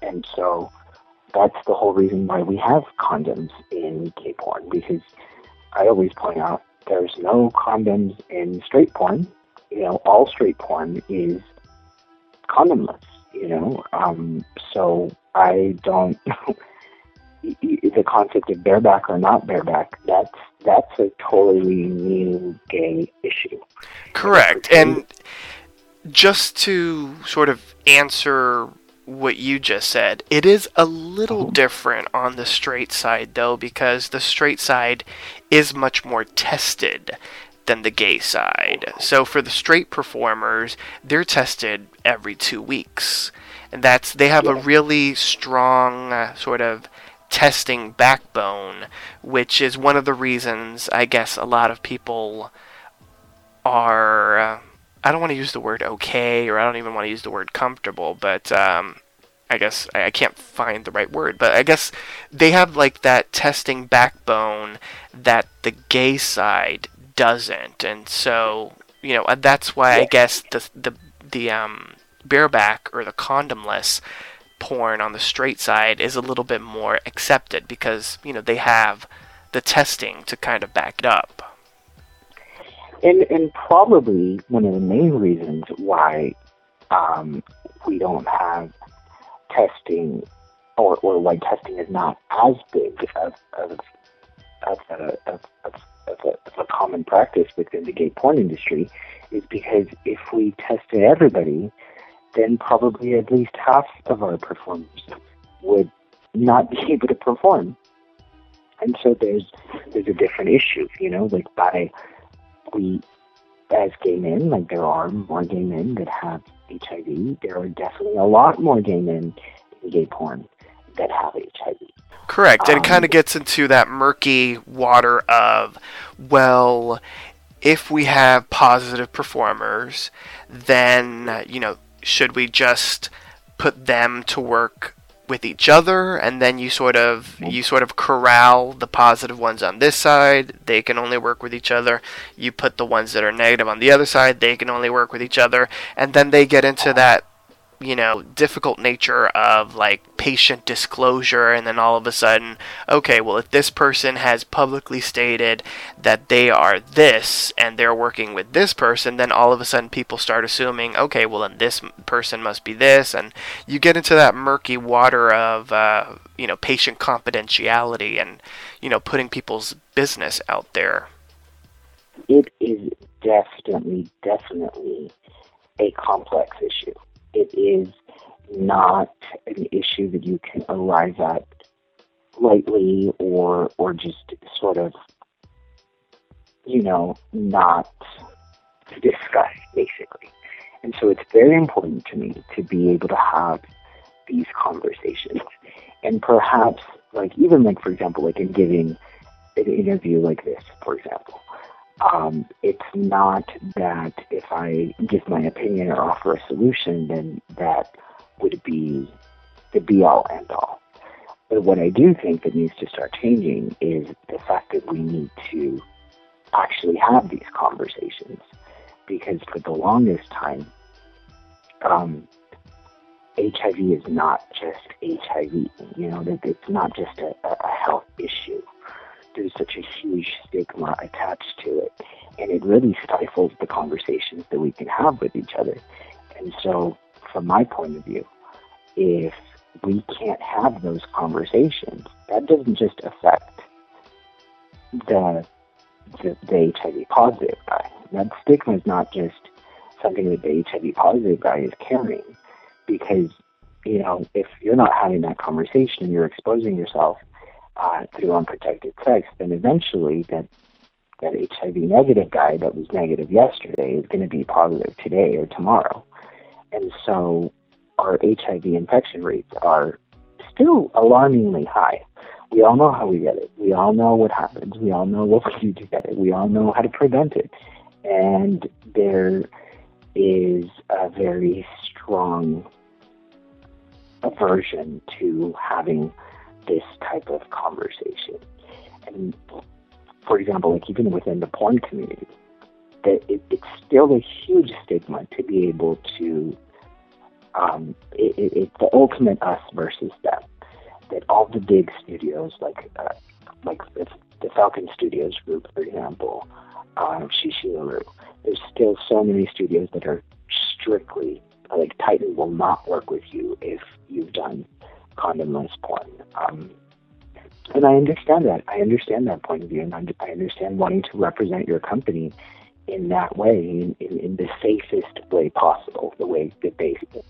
And so that's the whole reason why we have condoms in gay porn, because I always point out there's no condoms in straight porn. You know, all straight porn is condomless, you know. Um, so I don't the concept of bareback or not bareback, that's that's a totally new gay issue. Correct. And just to sort of answer what you just said, it is a little Mhm. different on the straight side though, because the straight side is much more tested than the gay side. So for the straight performers, they're tested every two weeks. And that's they have a really strong uh, sort of testing backbone, which is one of the reasons I guess a lot of people are uh, I don't want to use the word okay or I don't even want to use the word comfortable, but um, I guess I can't find the right word, but I guess they have like that testing backbone that the gay side doesn't, and so you know uh, that's why I guess the the the um bareback or the condomless porn on the straight side is a little bit more accepted because you know they have the testing to kind of back it up. And and probably one of the main reasons why um, we don't have testing or, or why testing is not as big of, of, a, a, of a common practice within the gay porn industry is because if we tested everybody, then probably at least half of our performers would not be able to perform. And so there's there's a different issue, you know, like by we as gay men, like there are more gay men that have HIV. There are definitely a lot more gay men in gay porn that have HIV. Correct. And it Um, kind of gets into that murky water of, well, if we have positive performers, then, you know, should we just put them to work with each other and then you sort of you sort of corral the positive ones on this side they can only work with each other. You put the ones that are negative on the other side they can only work with each other. And then they get into that you know, difficult nature of like patient disclosure, and then all of a sudden, okay, well, if this person has publicly stated that they are this and they're working with this person, then all of a sudden people start assuming, okay, well, then this person must be this, and you get into that murky water of, uh, you know, patient confidentiality and, you know, putting people's business out there. It is definitely, definitely a complex issue. It is not an issue that you can arrive at lightly or or just sort of you know not discuss basically. And so it's very important to me to be able to have these conversations. And perhaps like even like for example like in giving an interview like this, for example. Um, it's not that if I give my opinion or offer a solution, then that would be the be all end all. But what I do think that needs to start changing is the fact that we need to actually have these conversations. Because for the longest time, um, HIV is not just HIV. You know, that it's not just a, a health issue there's such a huge stigma attached to it. And it really stifles the conversations that we can have with each other. And so, from my point of view, if we can't have those conversations, that doesn't just affect the, the, the HIV positive guy. That stigma is not just something that the HIV positive guy is carrying. Because, you know, if you're not having that conversation and you're exposing yourself uh, through unprotected sex, then eventually that that HIV negative guy that was negative yesterday is going to be positive today or tomorrow. And so our HIV infection rates are still alarmingly high. We all know how we get it. We all know what happens. We all know what we do to get it. We all know how to prevent it. And there is a very strong aversion to having this type of conversation. And for example, like even within the porn community, that it, it's still a huge stigma to be able to. Um, it, it, it's the ultimate us versus them. That all the big studios, like uh, like the, the Falcon Studios group, for example, um, Shishimaru, there's still so many studios that are strictly like Titan will not work with you if you've done condomless porn. Um, and I understand that. I understand that point of view, and I understand wanting to represent your company in that way, in, in, in the safest way possible, the way that they it.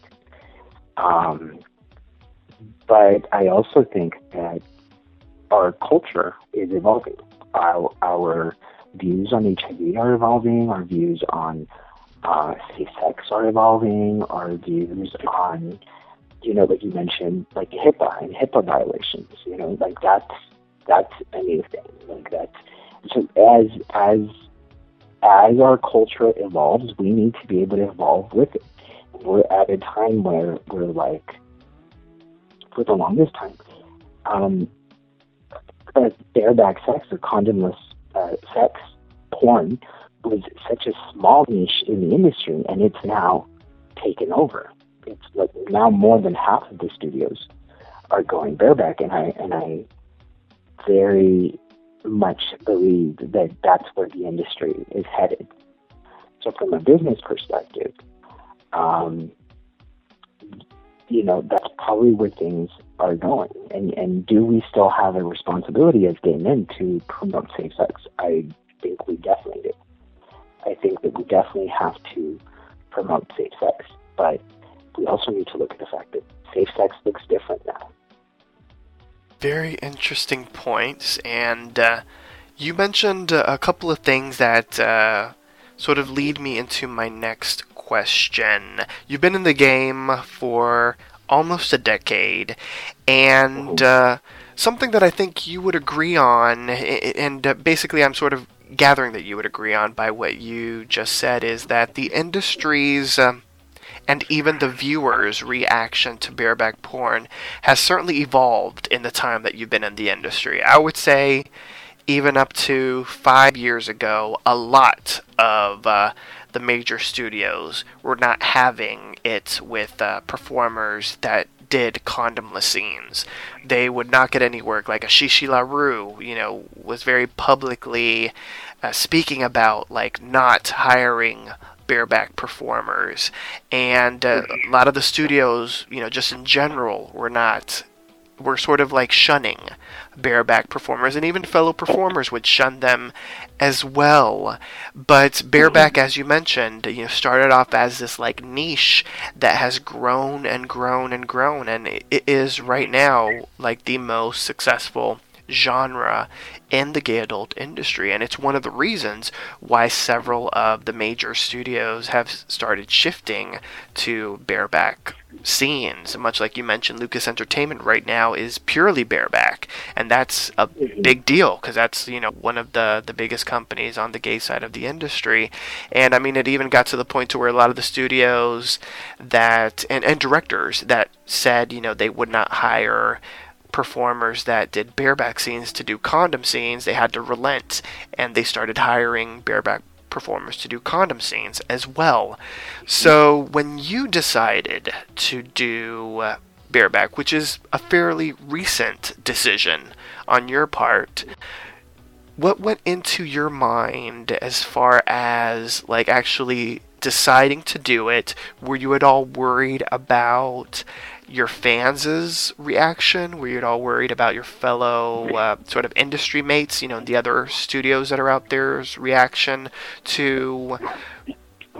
Um, but I also think that our culture is evolving. Our, our views on HIV are evolving. Our views on uh, safe sex are evolving. Our views on you know, like you mentioned, like HIPAA and HIPAA violations. You know, like that's that's a new thing. Like that's so as as as our culture evolves, we need to be able to evolve with it. We're at a time where we're like, for the longest time, um, uh, bareback sex or condomless uh, sex porn was such a small niche in the industry, and it's now taken over it's like now more than half of the studios are going bareback, and I and I very much believe that that's where the industry is headed. So, from a business perspective, um, you know, that's probably where things are going. And and do we still have a responsibility as gay men to promote safe sex? I think we definitely do. I think that we definitely have to promote safe sex, but we also need to look at the fact that safe sex looks different now. Very interesting points, and uh, you mentioned a couple of things that uh, sort of lead me into my next question. You've been in the game for almost a decade, and uh, something that I think you would agree on, and uh, basically I'm sort of gathering that you would agree on by what you just said, is that the industry's um, and even the viewer's reaction to bareback porn has certainly evolved in the time that you've been in the industry. I would say, even up to five years ago, a lot of uh, the major studios were not having it with uh, performers that did condomless scenes. They would not get any work. Like Chi Chi LaRue, you know, was very publicly uh, speaking about like not hiring bareback performers, and uh, a lot of the studios, you know, just in general, were not were sort of like shunning bareback performers, and even fellow performers would shun them as well. But bareback, as you mentioned, you know, started off as this like niche that has grown and grown and grown, and it is right now like the most successful genre in the gay adult industry. And it's one of the reasons why several of the major studios have started shifting to bareback scenes. Much like you mentioned, Lucas Entertainment right now is purely bareback. And that's a big deal because that's, you know, one of the, the biggest companies on the gay side of the industry. And I mean, it even got to the point to where a lot of the studios that, and, and directors that said, you know, they would not hire performers that did bareback scenes to do condom scenes, they had to relent and they started hiring bareback performers to do condom scenes as well. So when you decided to do uh, bareback, which is a fairly recent decision on your part, what went into your mind as far as like actually deciding to do it? Were you at all worried about your fans' reaction? Were you at all worried about your fellow uh, sort of industry mates, you know, the other studios that are out there's reaction to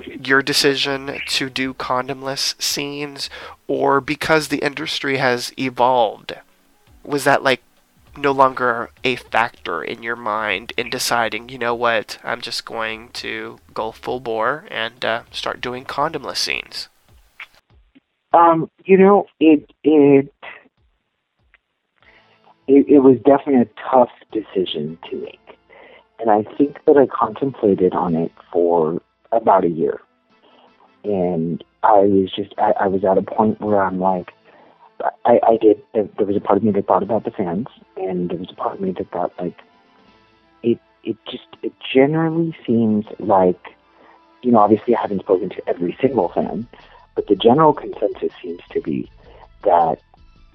your decision to do condomless scenes? Or because the industry has evolved, was that like no longer a factor in your mind in deciding, you know what, I'm just going to go full bore and uh, start doing condomless scenes? Um, you know, it it it, it was definitely a tough decision to make, and I think that I contemplated on it for about a year, and I was just I, I was at a point where I'm like, I, I did. There was a part of me that thought about the fans, and there was a part of me that thought like, it it just it generally seems like, you know, obviously I haven't spoken to every single fan, but the general consensus seems to be that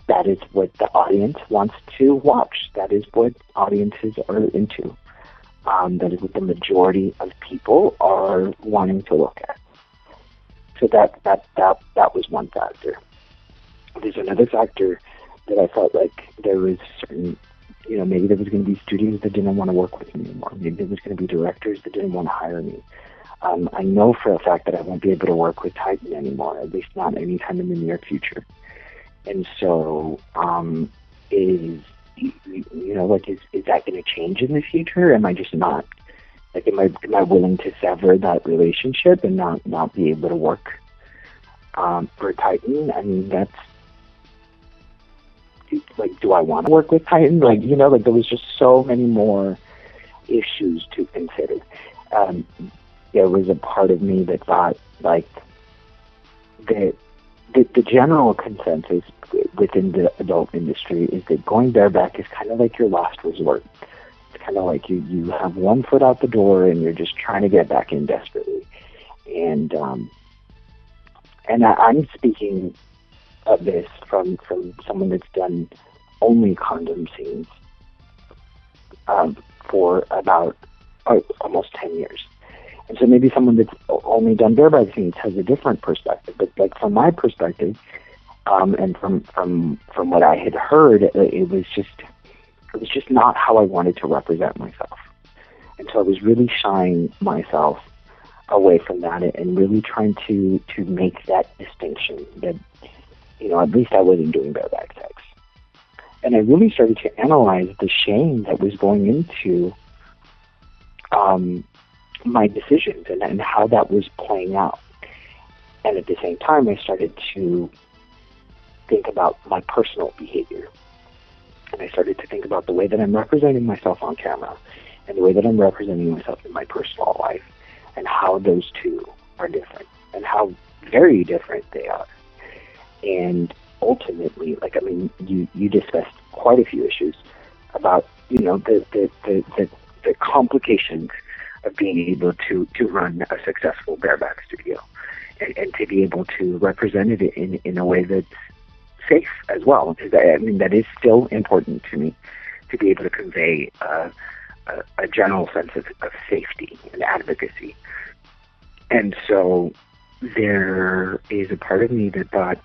that is what the audience wants to watch. That is what audiences are into. Um, that is what the majority of people are wanting to look at. So that that that that was one factor. There's another factor that I felt like there was certain, you know, maybe there was going to be studios that didn't want to work with me anymore. Maybe there was going to be directors that didn't want to hire me um, I know for a fact that I won't be able to work with Titan anymore, at least not anytime in the near future. And so, um, is you know, like, is is that going to change in the future? Am I just not like, am I am I willing to sever that relationship and not not be able to work um, for Titan? I mean, that's like, do I want to work with Titan? Like, you know, like there was just so many more issues to consider. Um, there was a part of me that thought like that the, the general consensus within the adult industry is that going bareback is kind of like your last resort. It's kind of like you you have one foot out the door and you're just trying to get back in desperately. And um, and I, I'm speaking of this from from someone that's done only condom scenes um, for about oh, almost ten years. And so maybe someone that's only done bareback scenes has a different perspective. But like from my perspective, um, and from from from what I had heard, it, it was just it was just not how I wanted to represent myself. And so I was really shying myself away from that and really trying to to make that distinction that you know at least I wasn't doing bareback sex. And I really started to analyze the shame that was going into um, my decisions and, and how that was playing out. And at the same time, I started to think about my personal behavior. And I started to think about the way that I'm representing myself on camera and the way that I'm representing myself in my personal life and how those two are different and how very different they are. And ultimately, like, I mean, you, you discussed quite a few issues about, you know, the, the, the, the, the complications of being able to to run a successful bareback studio and, and to be able to represent it in in a way that's safe as well. I mean that is still important to me to be able to convey uh, a, a general sense of, of safety and advocacy. And so there is a part of me that thought,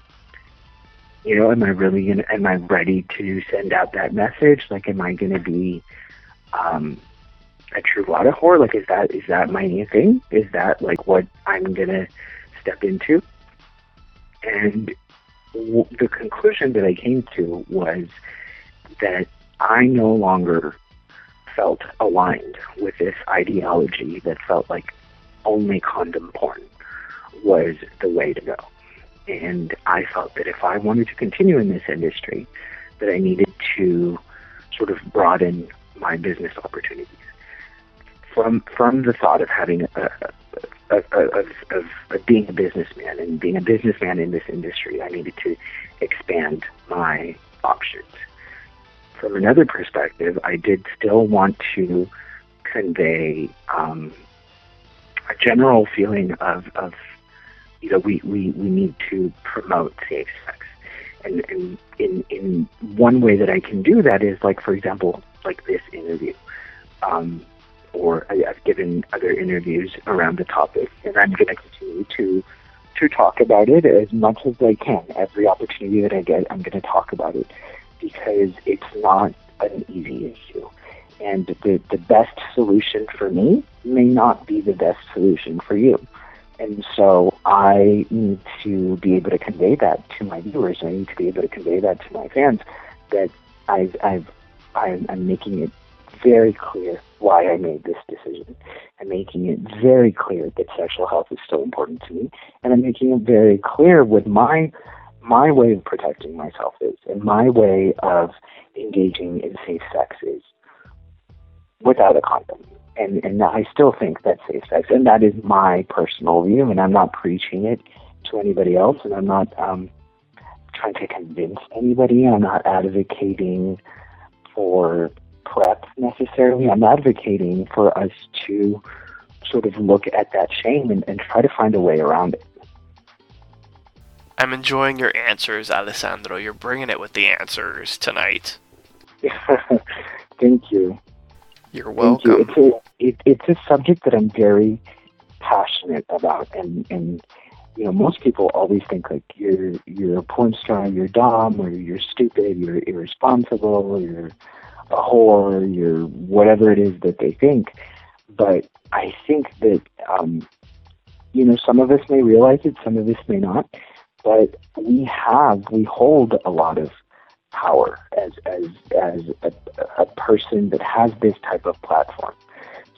you know, am I really gonna, am I ready to send out that message? Like, am I going to be um, a true water whore? Like, is that is that my new thing? Is that like what I'm to step into? And w- the conclusion that I came to was that I no longer felt aligned with this ideology that felt like only condom porn was the way to go. And I felt that if I wanted to continue in this industry, that I needed to sort of broaden my business opportunities from from the thought of having a, of, of, of being a businessman and being a businessman in this industry. I needed to expand my options. From another perspective, I did still want to convey um, a general feeling of, of you know, we, we, we need to promote safe sex. And, and in, in one way that I can do that is like, for example, like this interview. Um, or uh, I, I've given other interviews around the topic, and I'm going to continue to to talk about it as much as I can. Every opportunity that I get, I'm going to talk about it because it's not an easy issue. And the, the best solution for me may not be the best solution for you. And so I need to be able to convey that to my viewers. I need to be able to convey that to my fans that I've, I've, I'm, I'm making it very clear why I made this decision. I'm making it very clear that sexual health is still important to me, and I'm making it very clear what my my way of protecting myself is, and my way of engaging in safe sex is without a condom. And and I still think that's safe sex, and that is my personal view, and I'm not preaching it to anybody else, and I'm not um, trying to convince anybody. I'm not advocating for PrEP necessarily. I'm advocating for us to sort of look at that shame and, and try to find a way around it. I'm enjoying your answers, Alessandro. You're bringing it with the answers tonight. Thank you. You're Thank you. welcome. It's a it, it's a subject that I'm very passionate about, and and you know most people always think like you're you're a porn star, you're dumb, or you're stupid, you're irresponsible, you're a whore, you're whatever it is that they think. But I think that um, you know some of us may realize it, some of us may not. But we have we hold a lot of power as as as a, a person that has this type of platform.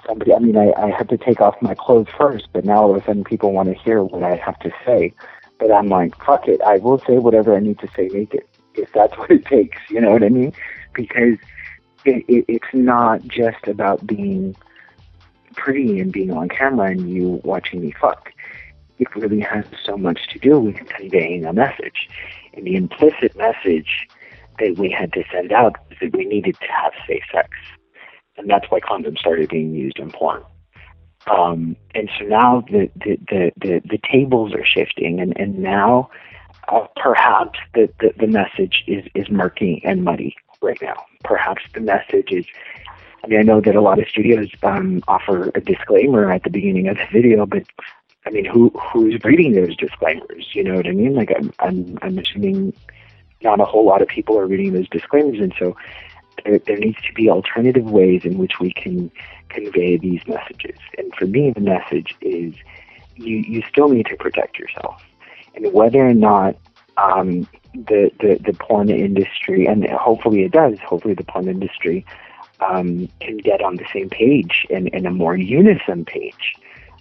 Somebody, I mean, I, I have to take off my clothes first, but now all of a sudden people want to hear what I have to say. But I'm like, fuck it, I will say whatever I need to say naked if that's what it takes. You know what I mean? Because it, it, it's not just about being pretty and being on camera and you watching me fuck. It really has so much to do with conveying a message. And the implicit message that we had to send out was that we needed to have safe sex. And that's why condoms started being used in porn. Um, and so now the, the, the, the, the tables are shifting, and, and now uh, perhaps the, the, the message is, is murky and muddy right now. Perhaps the message is I mean, I know that a lot of studios um, offer a disclaimer at the beginning of the video, but I mean, who who's reading those disclaimers? You know what I mean? Like, I'm I'm, I'm assuming not a whole lot of people are reading those disclaimers, and so there, there needs to be alternative ways in which we can convey these messages. And for me, the message is you you still need to protect yourself, and whether or not um, the, the the porn industry, and hopefully it does. Hopefully, the porn industry um, can get on the same page and in a more unison page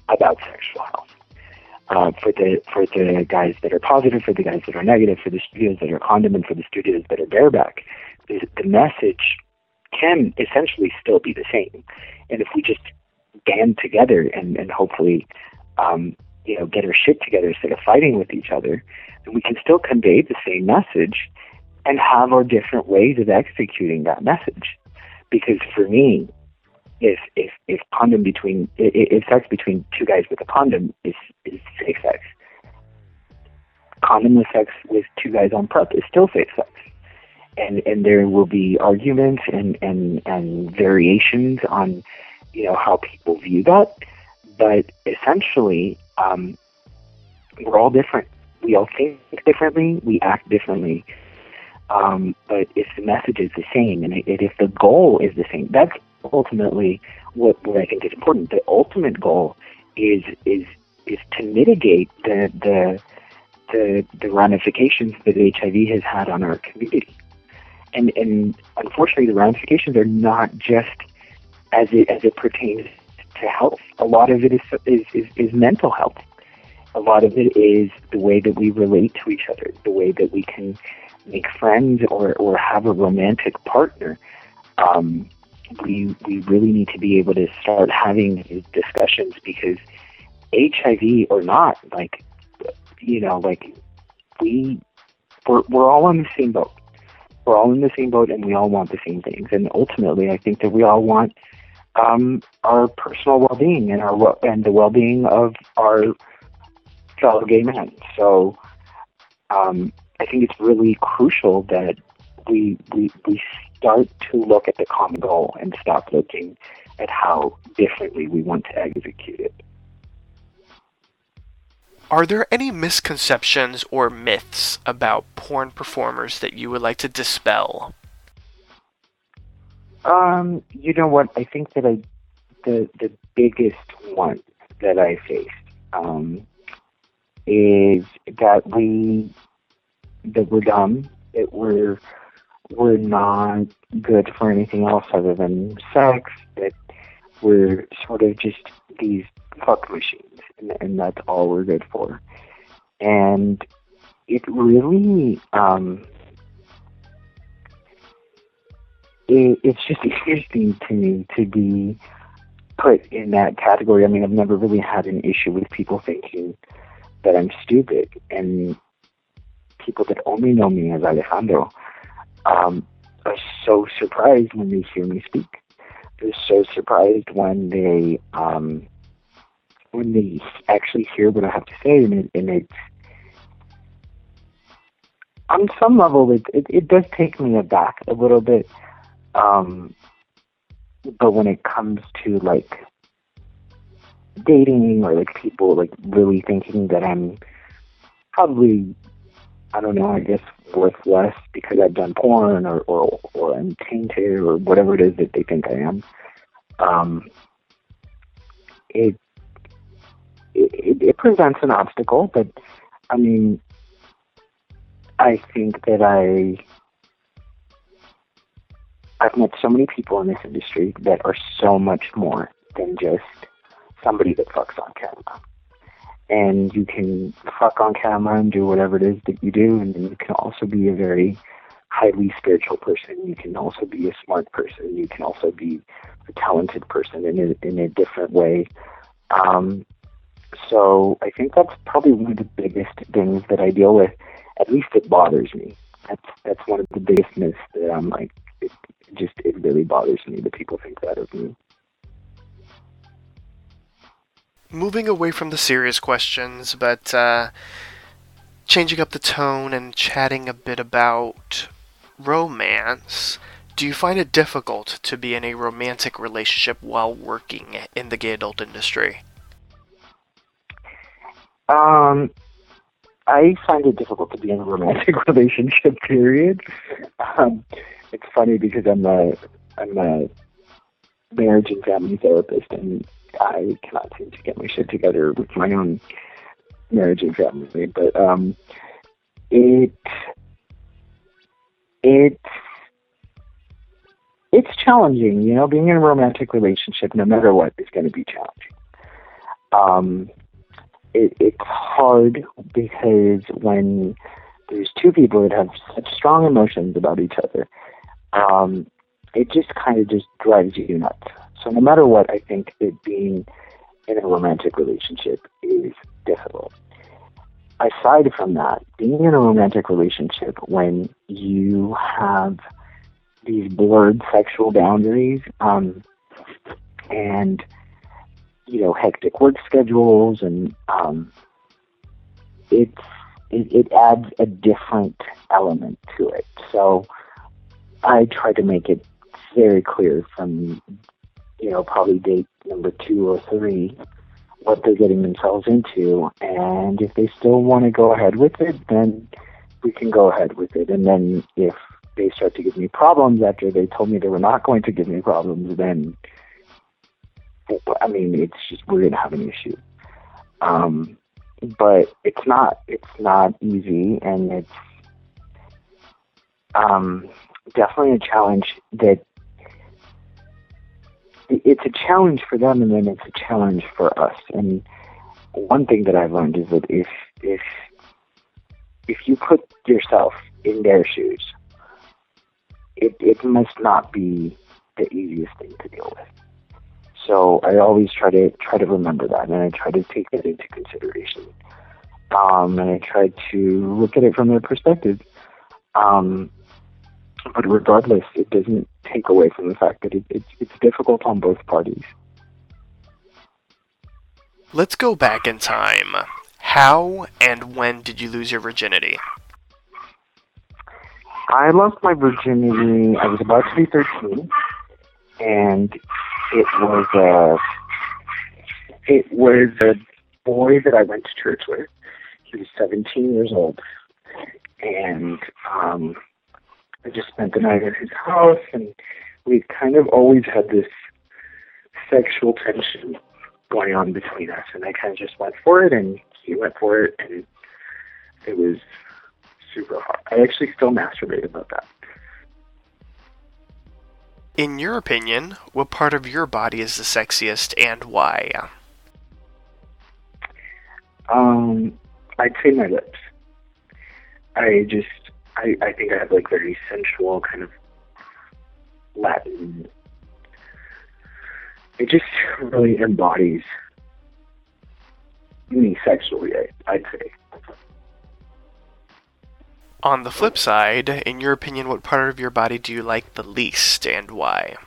about sexual health. Uh, for the for the guys that are positive, for the guys that are negative, for the studios that are condom, and for the studios that are bareback, the, the message can essentially still be the same. And if we just band together and, and hopefully, um, you know, get our shit together instead of fighting with each other, then we can still convey the same message and have our different ways of executing that message. Because for me, if if if condom between if sex between two guys with a condom is is safe sex, condomless sex with two guys on PrEP is still safe sex, and and there will be arguments and and and variations on you know how people view that, but essentially um, we're all different. We all think differently. We act differently. Um, but if the message is the same and, if the goal is the same, that's ultimately what, what I think is important. The ultimate goal is is is to mitigate the the the, the ramifications that HIV has had on our community. And and unfortunately, the ramifications are not just as it as it pertains to health. A lot of it is is, is, is mental health. A lot of it is the way that we relate to each other, the way that we can make friends or, or have a romantic partner. Um, we we really need to be able to start having these discussions because HIV or not, like you know, like we we're we're all on the same boat. We're all in the same boat, and we all want the same things. And ultimately, I think that we all want um, our personal well-being and our and the well-being of our fellow gay men. So um, I think it's really crucial that we, we we start to look at the common goal and stop looking at how differently we want to execute it. Are there any misconceptions or myths about porn performers that you would like to dispel? Um, you know what? I think that I the the biggest one that I faced um, is that we that we're dumb, that we're we're not good for anything else other than sex, that we're sort of just these fuck machines, and, and that's all we're good for. And it really, um, it, it's just interesting to me to be put in that category. I mean, I've never really had an issue with people thinking that I'm stupid, and people that only know me as Alessandro um, are so surprised when they hear me speak. They're so surprised when they um, when they actually hear what I have to say, and, it, and it's on some level, it, it it does take me aback a little bit. Um, but when it comes to like dating or like people like really thinking that I'm probably I don't know, I guess worth less because I've done porn or, or, or I'm tainted or whatever it is that they think I am. Um, it, it, it presents an obstacle, but I mean, I think that I, I've met so many people in this industry that are so much more than just somebody that fucks on camera and you can fuck on camera and do whatever it is that you do, and you can also be a very highly spiritual person. You can also be a smart person. You can also be a talented person in a, in a different way. Um, so I think that's probably one of the biggest things that I deal with. At least it bothers me. That's that's one of the biggest myths that I'm like, it, it just it really bothers me that people think that of me. Moving away from the serious questions, but uh, changing up the tone and chatting a bit about romance. Do you find it difficult to be in a romantic relationship while working in the gay adult industry? Um, I find it difficult to be in a romantic relationship. Period. Um, it's funny because I'm a I'm a marriage and family therapist, and I cannot seem to get my shit together with my own marriage and family. But um, it it it's challenging. You know, being in a romantic relationship, no matter what, is going to be challenging. Um, it, it's hard because when there's two people that have such strong emotions about each other, um, it just kind of just drives you nuts. So no matter what, I think it being in a romantic relationship is difficult. Aside from that, being in a romantic relationship when you have these blurred sexual boundaries, um, and you know hectic work schedules and um, it's it, it adds a different element to it. So I try to make it very clear from you know probably date number two or three what they're getting themselves into, and if they still want to go ahead with it, then we can go ahead with it. And then if they start to give me problems after they told me they were not going to give me problems, then I mean, it's just we're gonna have an issue. Um, but it's not it's not easy, and it's um, definitely a challenge that it's a challenge for them, and then it's a challenge for us. And one thing that I've learned is that if if if you put yourself in their shoes, it it must not be the easiest thing to deal with. So I always try to try to remember that, and I try to take that into consideration. Um, and I try to look at it from their perspective. Um, but regardless, it doesn't take away from the fact that it, it's it's difficult on both parties. Let's go back in time. How and when did you lose your virginity? I lost my virginity. I was about to be 13, and it was a it was a boy that I went to church with. He was 17 years old, and um, I just spent the night at his house, and we kind of always had this sexual tension going on between us, and I kind of just went for it, and he went for it, and it was super hot. I actually still masturbate about that. In your opinion, what part of your body is the sexiest and why? Um, I'd say my lips. I just, I, I think I have like very sensual kind of Latin. It just really embodies me sexually. I'd say. On the flip side, in your opinion, what part of your body do you like the least and why?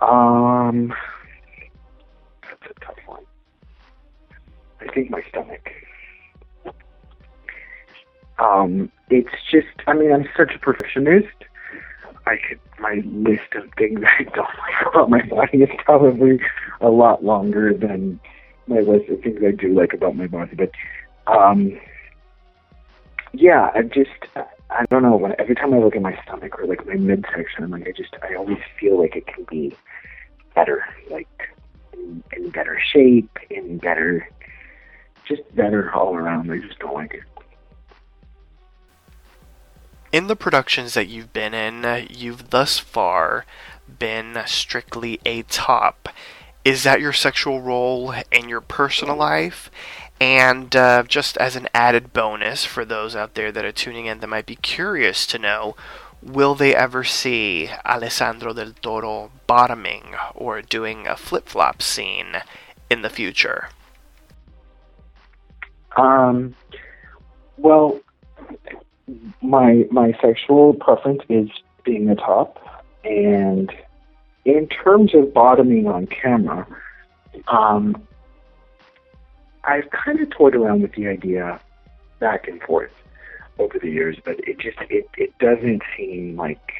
Um, that's a tough one. I think my stomach. Um, it's just, I mean, I'm such a perfectionist. I could, my list of things I don't like about my body is probably a lot longer than my list of things I do like about my body. But, um, yeah, I just, I don't know. When every time I look at my stomach or like my midsection, I'm like, I just, I always feel like it can be better, like in, in better shape, in better, just better all around. I just don't like it. In the productions that you've been in, you've thus far been strictly a top. Is that your sexual role in your personal life? And uh, just as an added bonus for those out there that are tuning in that might be curious to know, will they ever see Alessandro del Toro bottoming or doing a flip flop scene in the future? Um, well, my my sexual preference is being the top, and in terms of bottoming on camera, um, I've kind of toyed around with the idea back and forth over the years, but it just it it doesn't seem like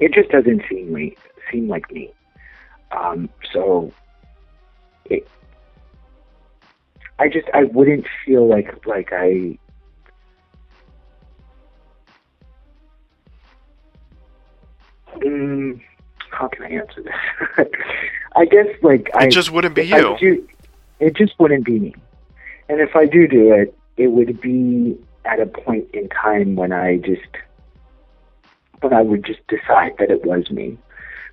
it just doesn't seem me seem like me. Um, so it, I just I wouldn't feel like like I Mm, how can I answer this? I guess like I It just wouldn't be I you. do- it just wouldn't be me. And if I do do it, it would be at a point in time when I just when I would just decide that it was me.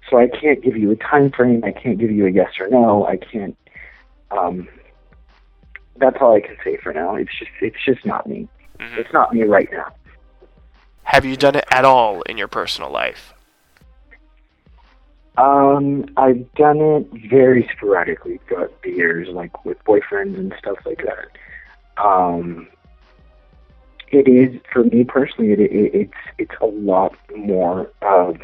So I can't give you a time frame. I can't give you a yes or no. I can't. Um, that's all I can say for now. It's just it's just not me. Mhm. It's not me right now. Have you done it at all in your personal life? Um, I've done it very sporadically throughout the years, like with boyfriends and stuff like that. Um, it is for me personally. It, it, it's it's a lot more of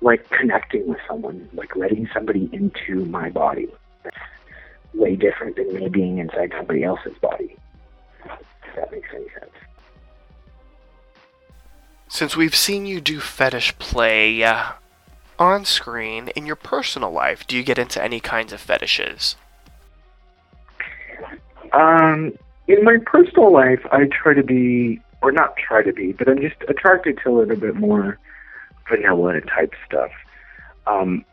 like connecting with someone, like letting somebody into my body. That's way different than me being inside somebody else's body. If that makes any sense. Since we've seen you do fetish play uh, on screen, in your personal life, do you get into any kinds of fetishes? Um, in my personal life, I try to be, or not try to be, but I'm just attracted to a little bit more vanilla type stuff. Um,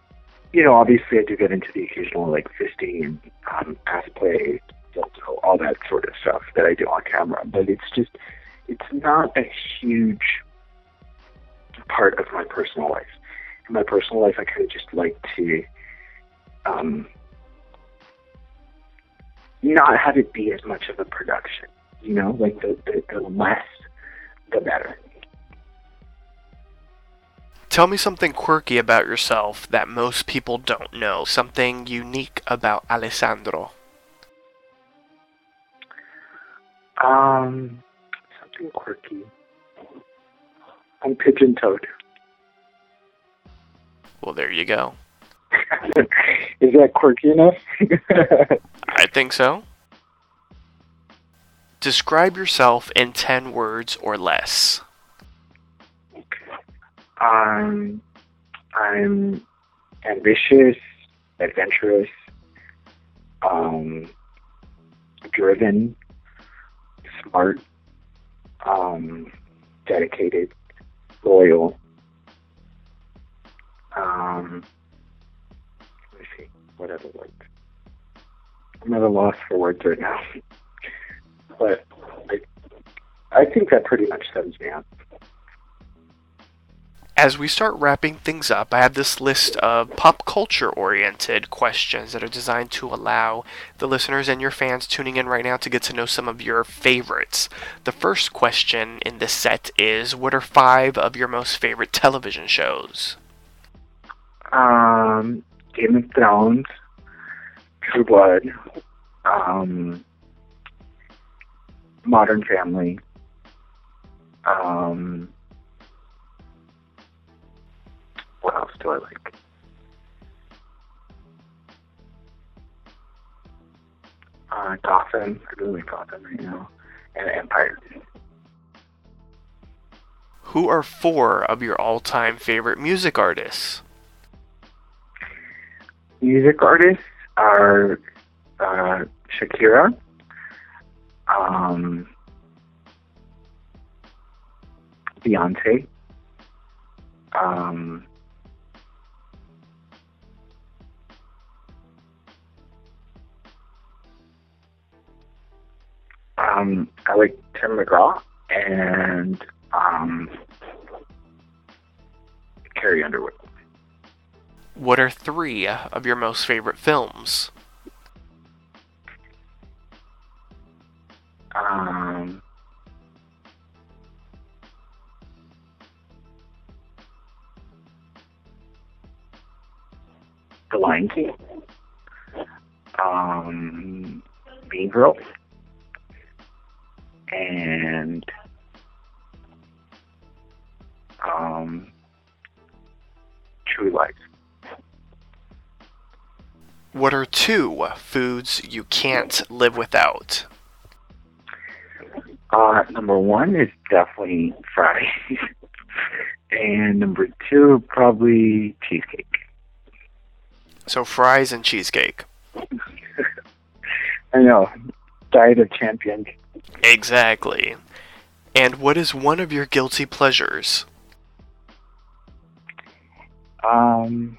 you know, obviously, I do get into the occasional like fisting and um, ass play, all that sort of stuff that I do on camera. But it's just, it's not a huge part of my personal life. In my personal life, I kind of just like to um, not have it be as much of a production. You know, like the, the, the less, the better. Tell me something quirky about yourself that most people don't know. Something unique about Alessandro. Um, something quirky. I'm pigeon toed. Well, there you go. Is that quirky enough? I think so. Describe yourself in 10 words or less. um, I'm ambitious, adventurous, um, driven, smart, um, dedicated, loyal. Um, let me see, what other? I'm at a loss for words right now. but I, I think that pretty much sums me up. As we start wrapping things up, I have this list of pop culture oriented questions that are designed to allow the listeners and your fans tuning in right now to get to know some of your favorites. The first question in this set is What are five of your most favorite television shows? Um, Game of Thrones, True Blood, um, Modern Family, um, what else do I like? Uh, Gotham, I really like Gotham right now, and Empire. Who are four of your all time favorite music artists? Music artists are uh, Shakira, um, Beyonce, um, um, I like Tim McGraw and um, Carrie Underwood. What are three of your most favorite films? Um, the Lion King. Um, Mean Girls. And um, True Lies. What are two foods you can't live without? Uh, number one is definitely fries. and number two, probably cheesecake. So, fries and cheesecake. I know. Diet of champions. Exactly. And what is one of your guilty pleasures? Um,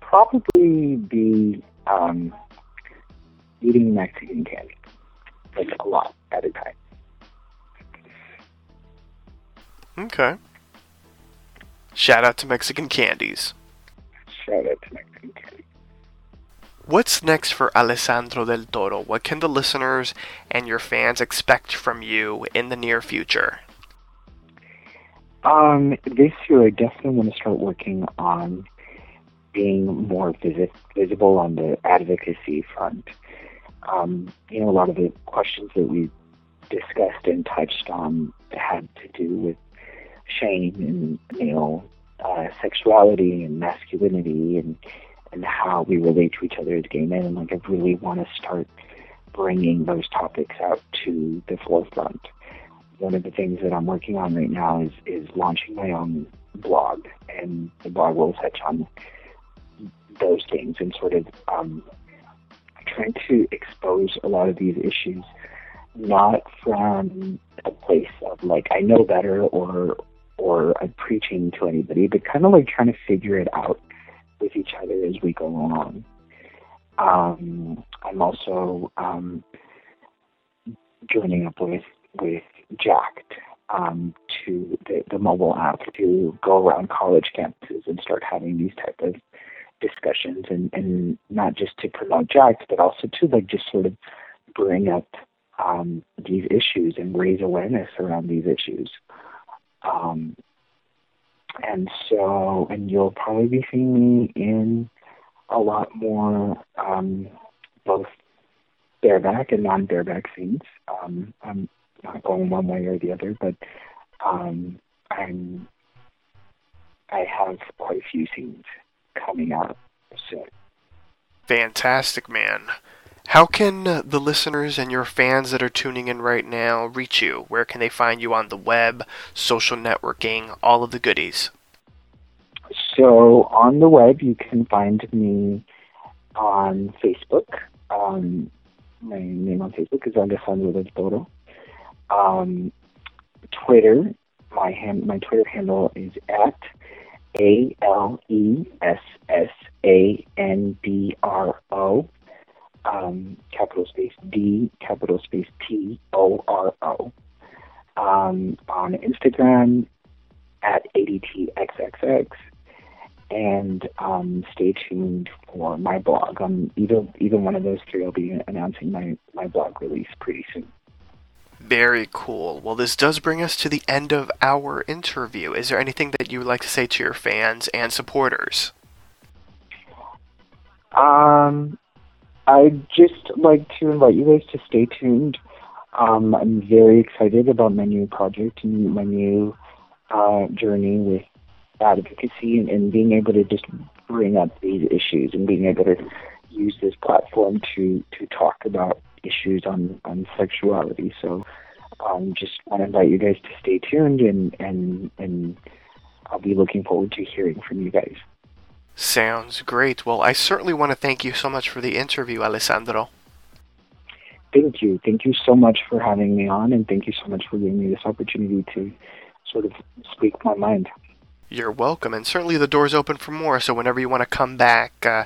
probably be um, eating Mexican candy, like a lot at a time. Okay. Shout out to Mexican candies. Shout out to Mexican candy. What's next for Alessandro del Toro? What can the listeners and your fans expect from you in the near future? Um, this year I definitely want to start working on being more visi- visible on the advocacy front. Um, you know, a lot of the questions that we discussed and touched on had to do with shame and male uh, sexuality and masculinity and and how we relate to each other as gay men. And like, I really want to start bringing those topics out to the forefront. One of the things that I'm working on right now is is launching my own blog, and the blog will touch on those things and sort of um, trying to expose a lot of these issues, not from a place of like I know better or or I'm preaching to anybody, but kind of like trying to figure it out with each other as we go along. Um, I'm also um, joining up with with Jack'd um, to the, the mobile app to go around college campuses and start having these type of discussions and, and not just to promote Jack'd, but also to like just sort of bring up um, these issues and raise awareness around these issues. Um, and so, and you'll probably be seeing me in a lot more um, both bareback and non-bareback scenes. Um, I'm not going one way or the other, but um, I'm I have quite a few scenes coming out soon. Fantastic, man. How can uh, the listeners and your fans that are tuning in right now reach you? Where can they find you on the web, social networking, all of the goodies? So on the web, you can find me on Facebook. Um, my name on Facebook is Alessandro del Toro. Um, Twitter, my hand, my Twitter handle is at a L E S S A N D R O, um, capital space D, capital space T O R O. Um, on Instagram at ADTXXX, and um, stay tuned for my blog. On either either one of those three, I'll be announcing my my blog release pretty soon. Very cool. Well, this does bring us to the end of our interview. Is there anything that you would like to say to your fans and supporters? Um, I'd just like to invite you guys to stay tuned. Um, I'm very excited about my new project and my new uh, journey with advocacy and, and being able to just bring up these issues and being able to use this platform to to talk about issues on on sexuality. So, um, just want to invite you guys to stay tuned and and and I'll be looking forward to hearing from you guys. Sounds great. Well, I certainly want to thank you so much for the interview, Alessandro. Thank you. Thank you so much for having me on, and thank you so much for giving me this opportunity to sort of speak my mind. You're welcome, and certainly the door's open for more. So whenever you want to come back, uh,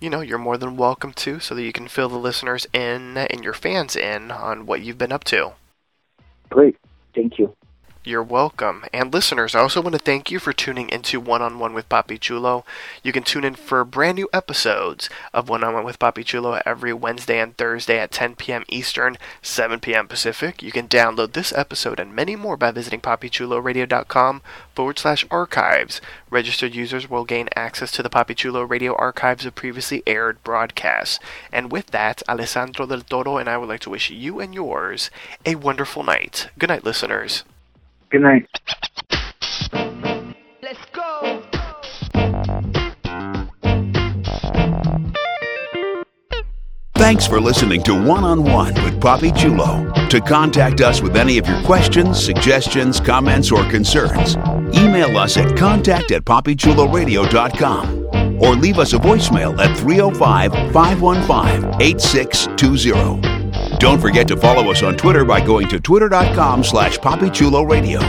you know, you're more than welcome to, so that you can fill the listeners in and your fans in on what you've been up to. Great. Thank you. You're welcome. And listeners, I also want to thank you for tuning into One on One with Papi Chulo. You can tune in for brand new episodes of One on One with Papi Chulo every Wednesday and Thursday at 10 p.m. Eastern, 7 p.m. Pacific. You can download this episode and many more by visiting papichuloradio.com forward slash archives. Registered users will gain access to the Papi Chulo radio archives of previously aired broadcasts. And with that, Alessandro del Toro and I would like to wish you and yours a wonderful night. Good night, listeners. Good night. Let's go. Thanks for listening to One on One with Papi Chulo. To contact us with any of your questions, suggestions, comments, or concerns, email us at contact at papichuloradio.com or leave us a voicemail at 305 515 8620. Don't forget to follow us on Twitter by going to twitter.com slash papichuloradio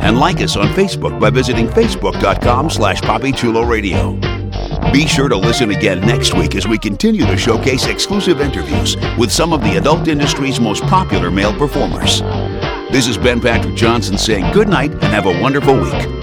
and like us on Facebook by visiting facebook.com slash papichuloradio. Be sure to listen again next week as we continue to showcase exclusive interviews with some of the adult industry's most popular male performers. This is Ben Patrick Johnson saying good night and have a wonderful week.